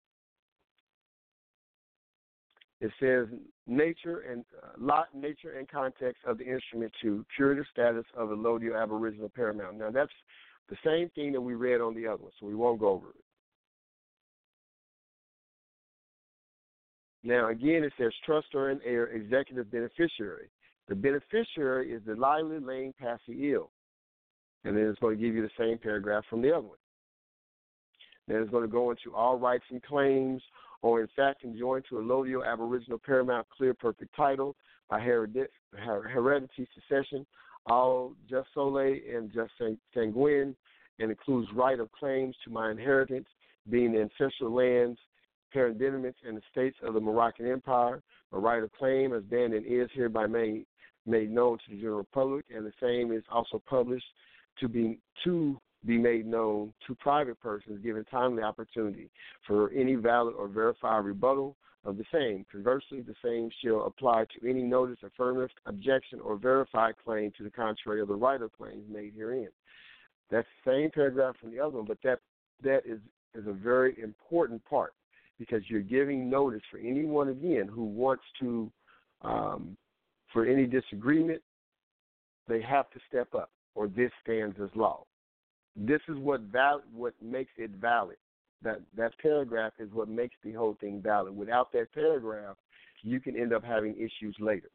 It says nature and uh, lot, nature, and context of the instrument to curative status of Allodial Aboriginal Paramount. Now that's the same thing that we read on the other one, so we won't go over it. Now again, it says trustor and heir, executive beneficiary. The beneficiary is the Lila Lane Passy Ill, and then it's going to give you the same paragraph from the other one. Then it's going to go into all rights and claims or in fact conjoined to Allodial Aboriginal Paramount Clear Perfect title by heredity succession, all jus soli and jus sanguinis, and includes right of claims to my inheritance, being the ancestral lands, hereditaments, and estates of the Moroccan Empire. My right of claim as been and is hereby made made known to the general public, and the same is also published to be to be made known to private persons given timely opportunity for any valid or verified rebuttal of the same. Conversely, the same shall apply to any notice, affirmative, objection, or verified claim to the contrary of the right of claims made herein. That's the same paragraph from the other one, but that that is is a very important part because you're giving notice for anyone again who wants to um, for any disagreement, they have to step up, or this stands as law. This is what val- what makes it valid. That that paragraph is what makes the whole thing valid. Without that paragraph, you can end up having issues later.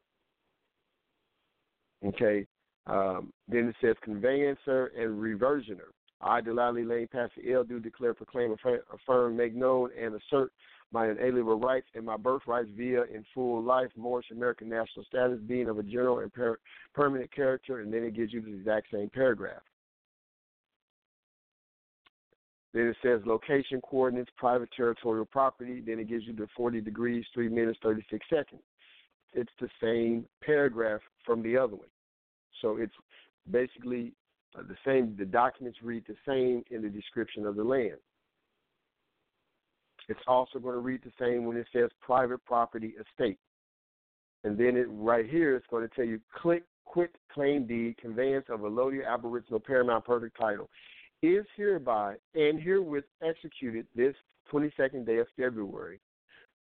Okay. Um, then it says conveyancer and reversioner. I, Delali Lane, Pastor L, do declare, proclaim, affirm, make known, and assert my inalienable rights and my birthrights via in full life, Moorish American national status, being of a general and per- permanent character, and then it gives you the exact same paragraph. Then it says location coordinates, private territorial property. Then it gives you the 40 degrees, 3 minutes, 36 seconds. It's the same paragraph from the other one. So it's basically uh, the same, the documents read the same in the description of the land. It's also going to read the same when it says private property estate. And then it right here it's going to tell you click quit claim deed conveyance of Allodial Aboriginal Paramount Perfect title is hereby and herewith executed this 22nd day of February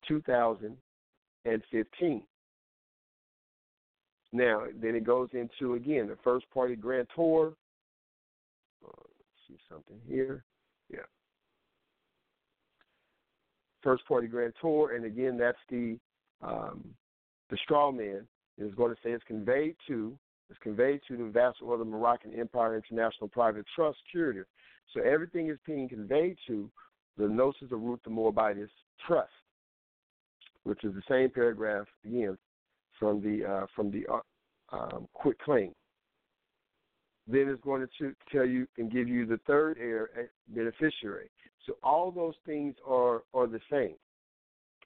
2015. Now, then it goes into again the first party grantor. See something here. Yeah. First party grantor, and again, that's the um, the straw man is going to say it's conveyed to is conveyed to the vassal of the Moroccan Empire International Private Trust curator. So everything is being conveyed to the Gnosis of Ruth the Moabitess Trust, which is the same paragraph again from the uh, from the uh, um, quit claim. Then it's going to tell you and give you the third heir eh, beneficiary. So all those things are are the same.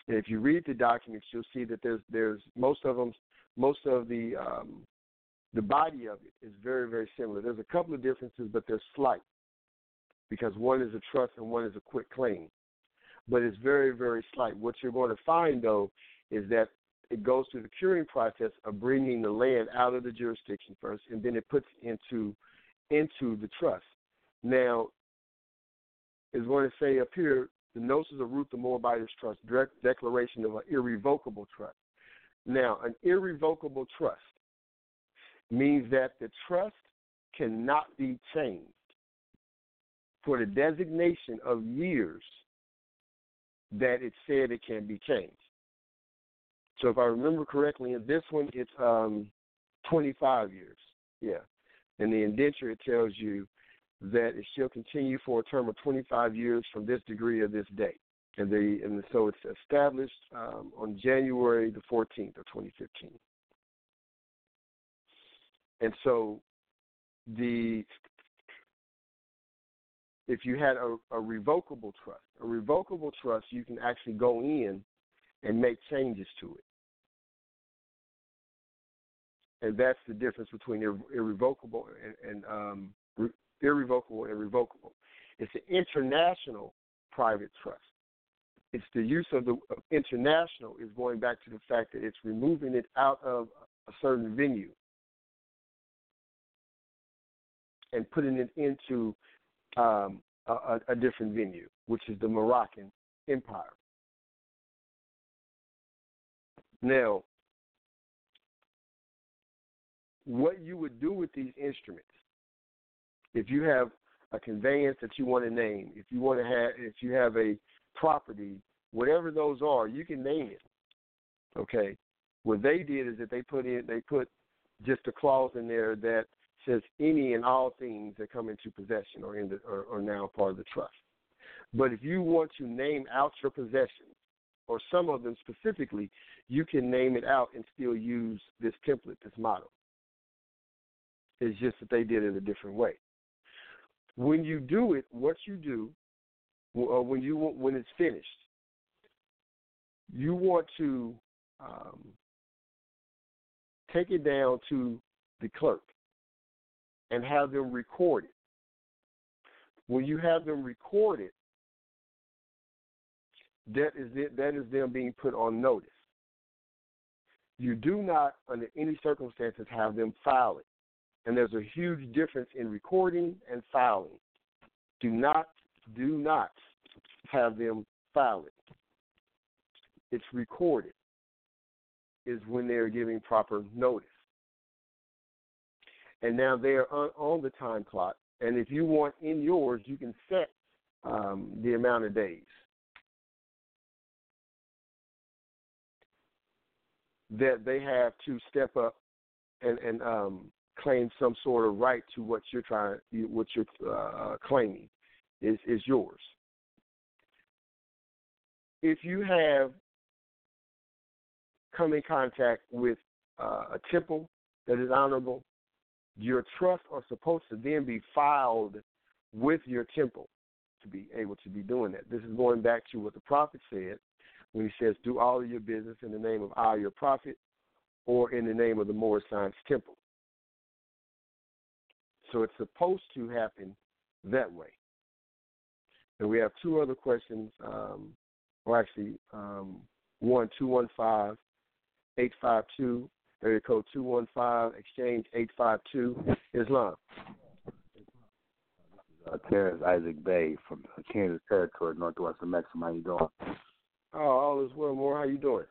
And if you read the documents, you'll see that there's there's most of them, most of the um, the body of it is very very similar. There's a couple of differences, but they're slight because one is a trust and one is a quit claim. But it's very very slight. What you're going to find though is that it goes through the curing process of bringing the land out of the jurisdiction first, and then it puts into into the trust. Now, is going to say up here the Gnosis of Ruth the Moabitess Trust, direct declaration of an irrevocable trust. Now, an irrevocable trust means that the trust cannot be changed for the designation of years that it said it can be changed. So if I remember correctly, in this one it's um, 25 years. Yeah. and the indenture, it tells you that it shall continue for a term of 25 years from this degree of this date. And, the, and so it's established um, on January the 14th of 2015. And so the if you had a, a revocable trust, a revocable trust, you can actually go in and make changes to it and that's the difference between irrevocable and, and um, re- irrevocable and revocable. It's an international private trust. It's the use of the of international is going back to the fact that it's removing it out of a certain venue and putting it into um, a, a different venue, which is the Moroccan Empire. Now, what you would do with these instruments. If you have a conveyance that you want to name, if you want to have, if you have a property, whatever those are, you can name it. Okay. What they did is that they put in, they put just a clause in there that says any and all things that come into possession or in the, or, or now part of the trust. But if you want to name out your possessions, or some of them specifically, you can name it out and still use this template, this model. It's just that they did it a different way. When you do it, what you do, or when you when it's finished, you want to um, take it down to the clerk and have them record it. When you have them record it, that is it, that is them being put on notice. You do not, under any circumstances, have them file it. And there's a huge difference in recording and filing. Do not, do not have them file it. It's recorded, is when they're giving proper notice. And now they're on, on the time clock. And if you want in yours, you can set um, the amount of days. That they have to step up and, and um, claim some sort of right to what you're trying, what you're uh, claiming, is is yours. If you have come in contact with uh, a temple that is honorable, your trust are supposed to then be filed with your temple to be able to be doing that. This is going back to what the prophet said when he says, "Do all of your business in the name of I, your prophet, or in the name of the Moorish Science Temple." So it's supposed to happen that way. And we have two other questions. Um, or actually um, one two one five eight five two area code two one five exchange eight five two Islam. Uh, Terrence Isaac Bey from Kansas Territory, Northwest of Mexico. How you doing? Oh, all is well. More, how you doing?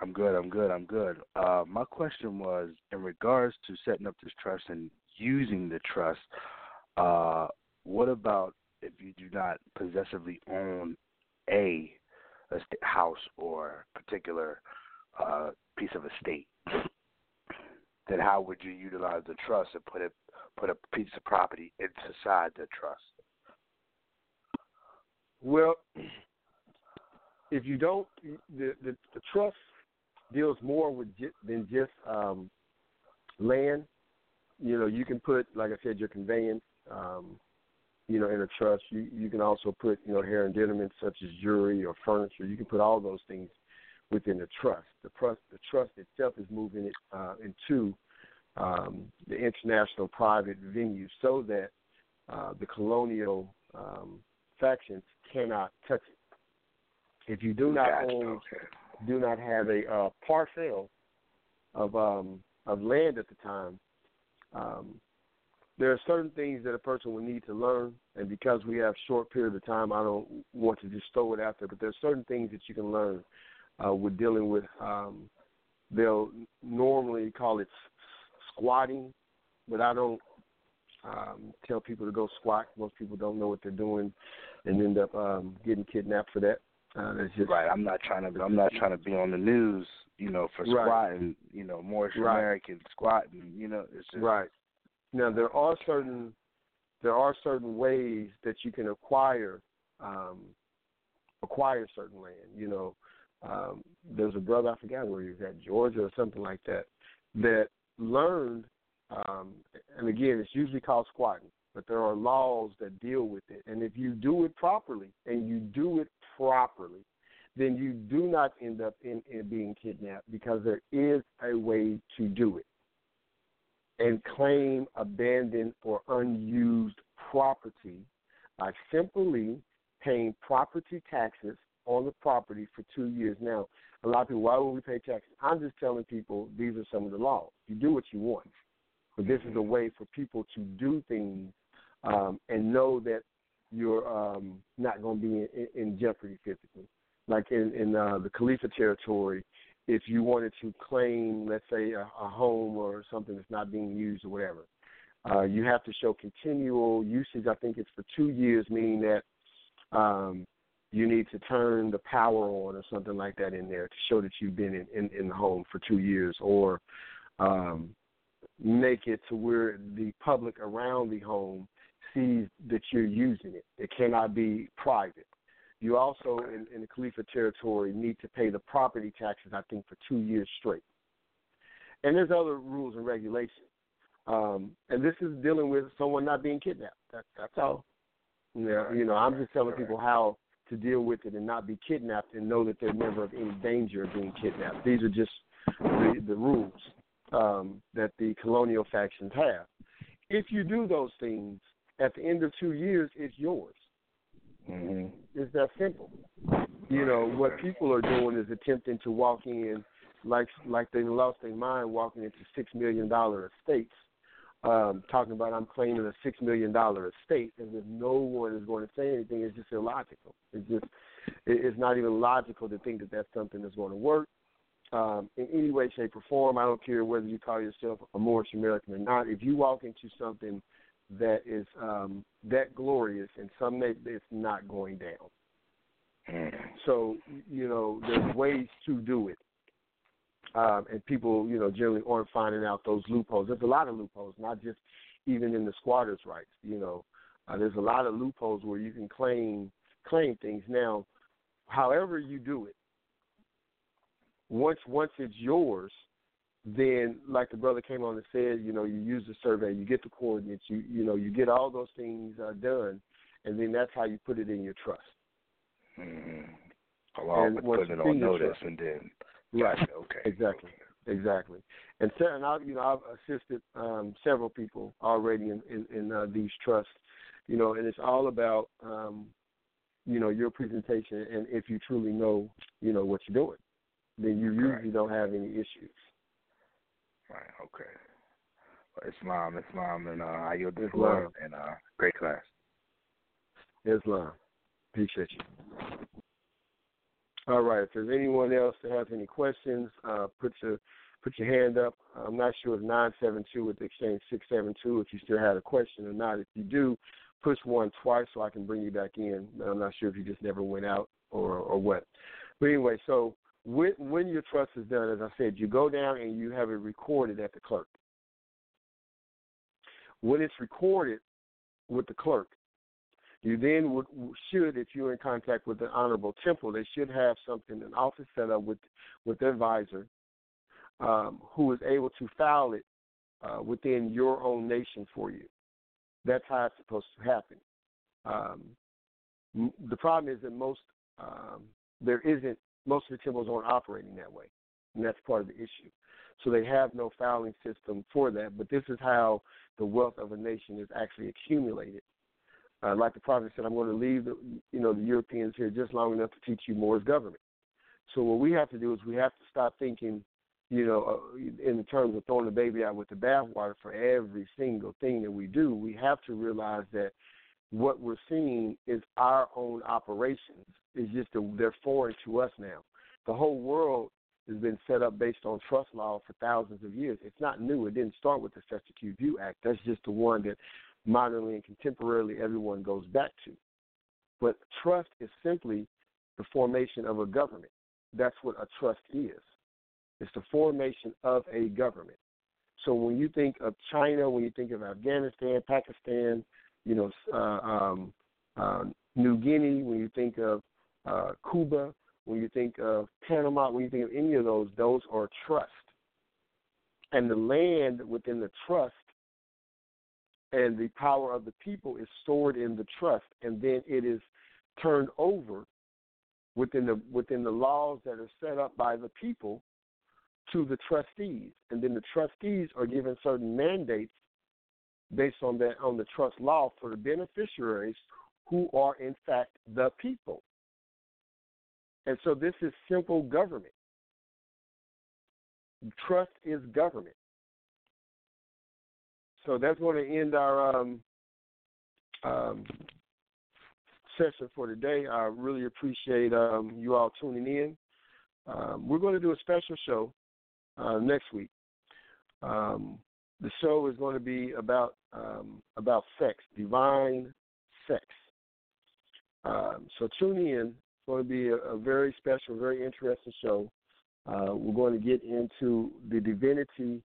I'm good. I'm good. I'm good. Uh, my question was in regards to setting up this trust and using the trust. Uh, what about if you do not possessively own a, a house or particular uh, piece of estate? then how would you utilize the trust and put it put a piece of property inside the trust? Well, if you don't, the the, the trust deals more with j- than just um, land. You know, you can put, like I said, your conveyance, um, you know, in a trust. You you can also put, you know, hereditament such as jewelry or furniture. You can put all those things within the trust. The trust, the trust itself is moving it uh, into um, the international private venue so that uh, the colonial um, factions cannot touch it. If you do not Gotcha. own, do not have a uh, parcel of um, of land at the time, um, there are certain things that a person will need to learn. And because we have short period of time, I don't want to just throw it out there. But there are certain things that you can learn uh, with dealing with. Um, they'll normally call it squatting, but I don't um, tell people to go squat. Most people don't know what they're doing and end up um, getting kidnapped for that. Uh, just Right. I'm not trying to. I'm not trying to be on the news. You know, for Right. squatting. You know, Moorish Right. American squatting. You know, it's just Right. Now there are certain there are certain ways that you can acquire um, acquire certain land. You know, um, there's a brother I forgot where he was at, Georgia or something like that, that learned. Um, and again, it's usually called squatting, but there are laws that deal with it. And if you do it properly, and you do it properly, then you do not end up in, in being kidnapped because there is a way to do it and claim abandoned or unused property by simply paying property taxes on the property for two years. Now, a lot of people, why would we pay taxes? I'm just telling people these are some of the laws. You do what you want, but this is a way for people to do things um, and know that you're um, not going to be in, in jeopardy physically. Like in, in uh, the Khalifa territory, if you wanted to claim, let's say, a, a home or something that's not being used or whatever, uh, you have to show continual usage. I think it's for two years, meaning that um, you need to turn the power on or something like that in there to show that you've been in, in, in the home for two years, or um, make it to where the public around the home sees that you're using it. It cannot be private. You also, in, in the Khalifa territory, need to pay the property taxes, I think, for two years straight. And there's other rules and regulations. Um, and this is dealing with someone not being kidnapped. That, that's all. You know, you know, I'm just telling people how to deal with it and not be kidnapped and know that they're never of any danger of being kidnapped. These are just the, the rules um, that the colonial factions have. If you do those things, at the end of two years, it's yours. Hmm It's that simple. You know what people are doing is attempting to walk in like like they lost their mind walking into six million dollar estates, um, talking about I'm claiming a six million dollar estate, as if no one is going to say anything. It's just illogical. It's just it's not even logical to think that that's something that's going to work um, in any way, shape, or form. I don't care whether you call yourself a Moorish American or not. If you walk into something that is um, that glorious, and some may it's not going down. So you know, there's ways to do it, um, and people you know generally aren't finding out those loopholes. There's a lot of loopholes, not just even in the squatters' rights. You know, uh, there's a lot of loopholes where you can claim claim things. Now, however you do it, once once it's yours, then like the brother came on and said, you know, you use the survey, you get the coordinates, you you know, you get all those things uh, done, and then that's how you put it in your trust. Mm-hmm. Along And with putting it on notice, trust. and then Right. Gotcha, okay. Exactly. Exactly. And so, and I, you know, I've assisted um, several people already in in, in uh, these trusts, you know, and it's all about um, you know, your presentation and if you truly know, you know, what you're doing, then you usually don't have any issues. Right. Okay. Well, Islam, Islam, and uh, I yield Islam. And uh, great class. Islam. Appreciate you. All right. If there's anyone else that has any questions, uh, put your put your hand up. I'm not sure if 972 with the exchange 672 if you still had a question or not. If you do, push one twice so I can bring you back in. I'm not sure if you just never went out or or what. But anyway, so when when your trust is done, as I said, you go down and you have it recorded at the clerk. When it's recorded with the clerk, you then would should, if you're in contact with the Honorable Temple, they should have something, an office set up with with their advisor, um, who is able to file it uh, within your own nation for you. That's how it's supposed to happen. Um, the problem is that most um, there isn't most of the temples aren't operating that way, and that's part of the issue. So they have no filing system for that. But this is how the wealth of a nation is actually accumulated. Uh, like the prophet said, I'm going to leave the you know the Europeans here just long enough to teach you more government. So what we have to do is we have to stop thinking, you know, uh, in the terms of throwing the baby out with the bathwater for every single thing that we do. We have to realize that what we're seeing is our own operations. It's just a, they're foreign to us now. The whole world has been set up based on trust law for thousands of years. It's not new. It didn't start with the Cestui Que Vie Act. That's just the one that modernly and contemporarily everyone goes back to. But trust is simply the formation of a government. That's what a trust is. It's the formation of a government. So when you think of China, when you think of Afghanistan, Pakistan, you know, uh, um, uh, New Guinea, when you think of uh, Cuba, when you think of Panama, when you think of any of those, those are trust. And the land within the trust and the power of the people is stored in the trust, and then it is turned over within the within the laws that are set up by the people to the trustees, and then the trustees are given certain mandates based on that on the trust law for the beneficiaries who are in fact the people. And so this is simple government. Trust is government. So that's going to end our um, um, session for today. I really appreciate um, you all tuning in. Um, we're going to do a special show uh, next week. Um, the show is going to be about um, about sex, divine sex. Um, so tune in. It's going to be a, a very special, very interesting show. Uh, we're going to get into the divinity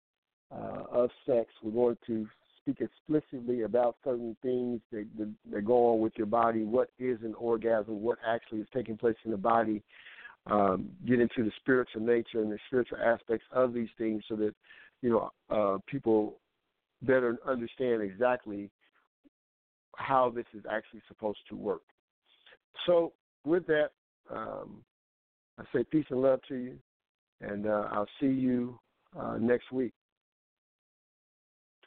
uh, of sex. We're going to speak explicitly about certain things that, that, that go on with your body. What is an orgasm? What actually is taking place in the body? Um, get into the spiritual nature and the spiritual aspects of these things, so that you know uh, people better understand exactly how this is actually supposed to work. So, with that, um, I say peace and love to you, and uh, I'll see you uh, next week.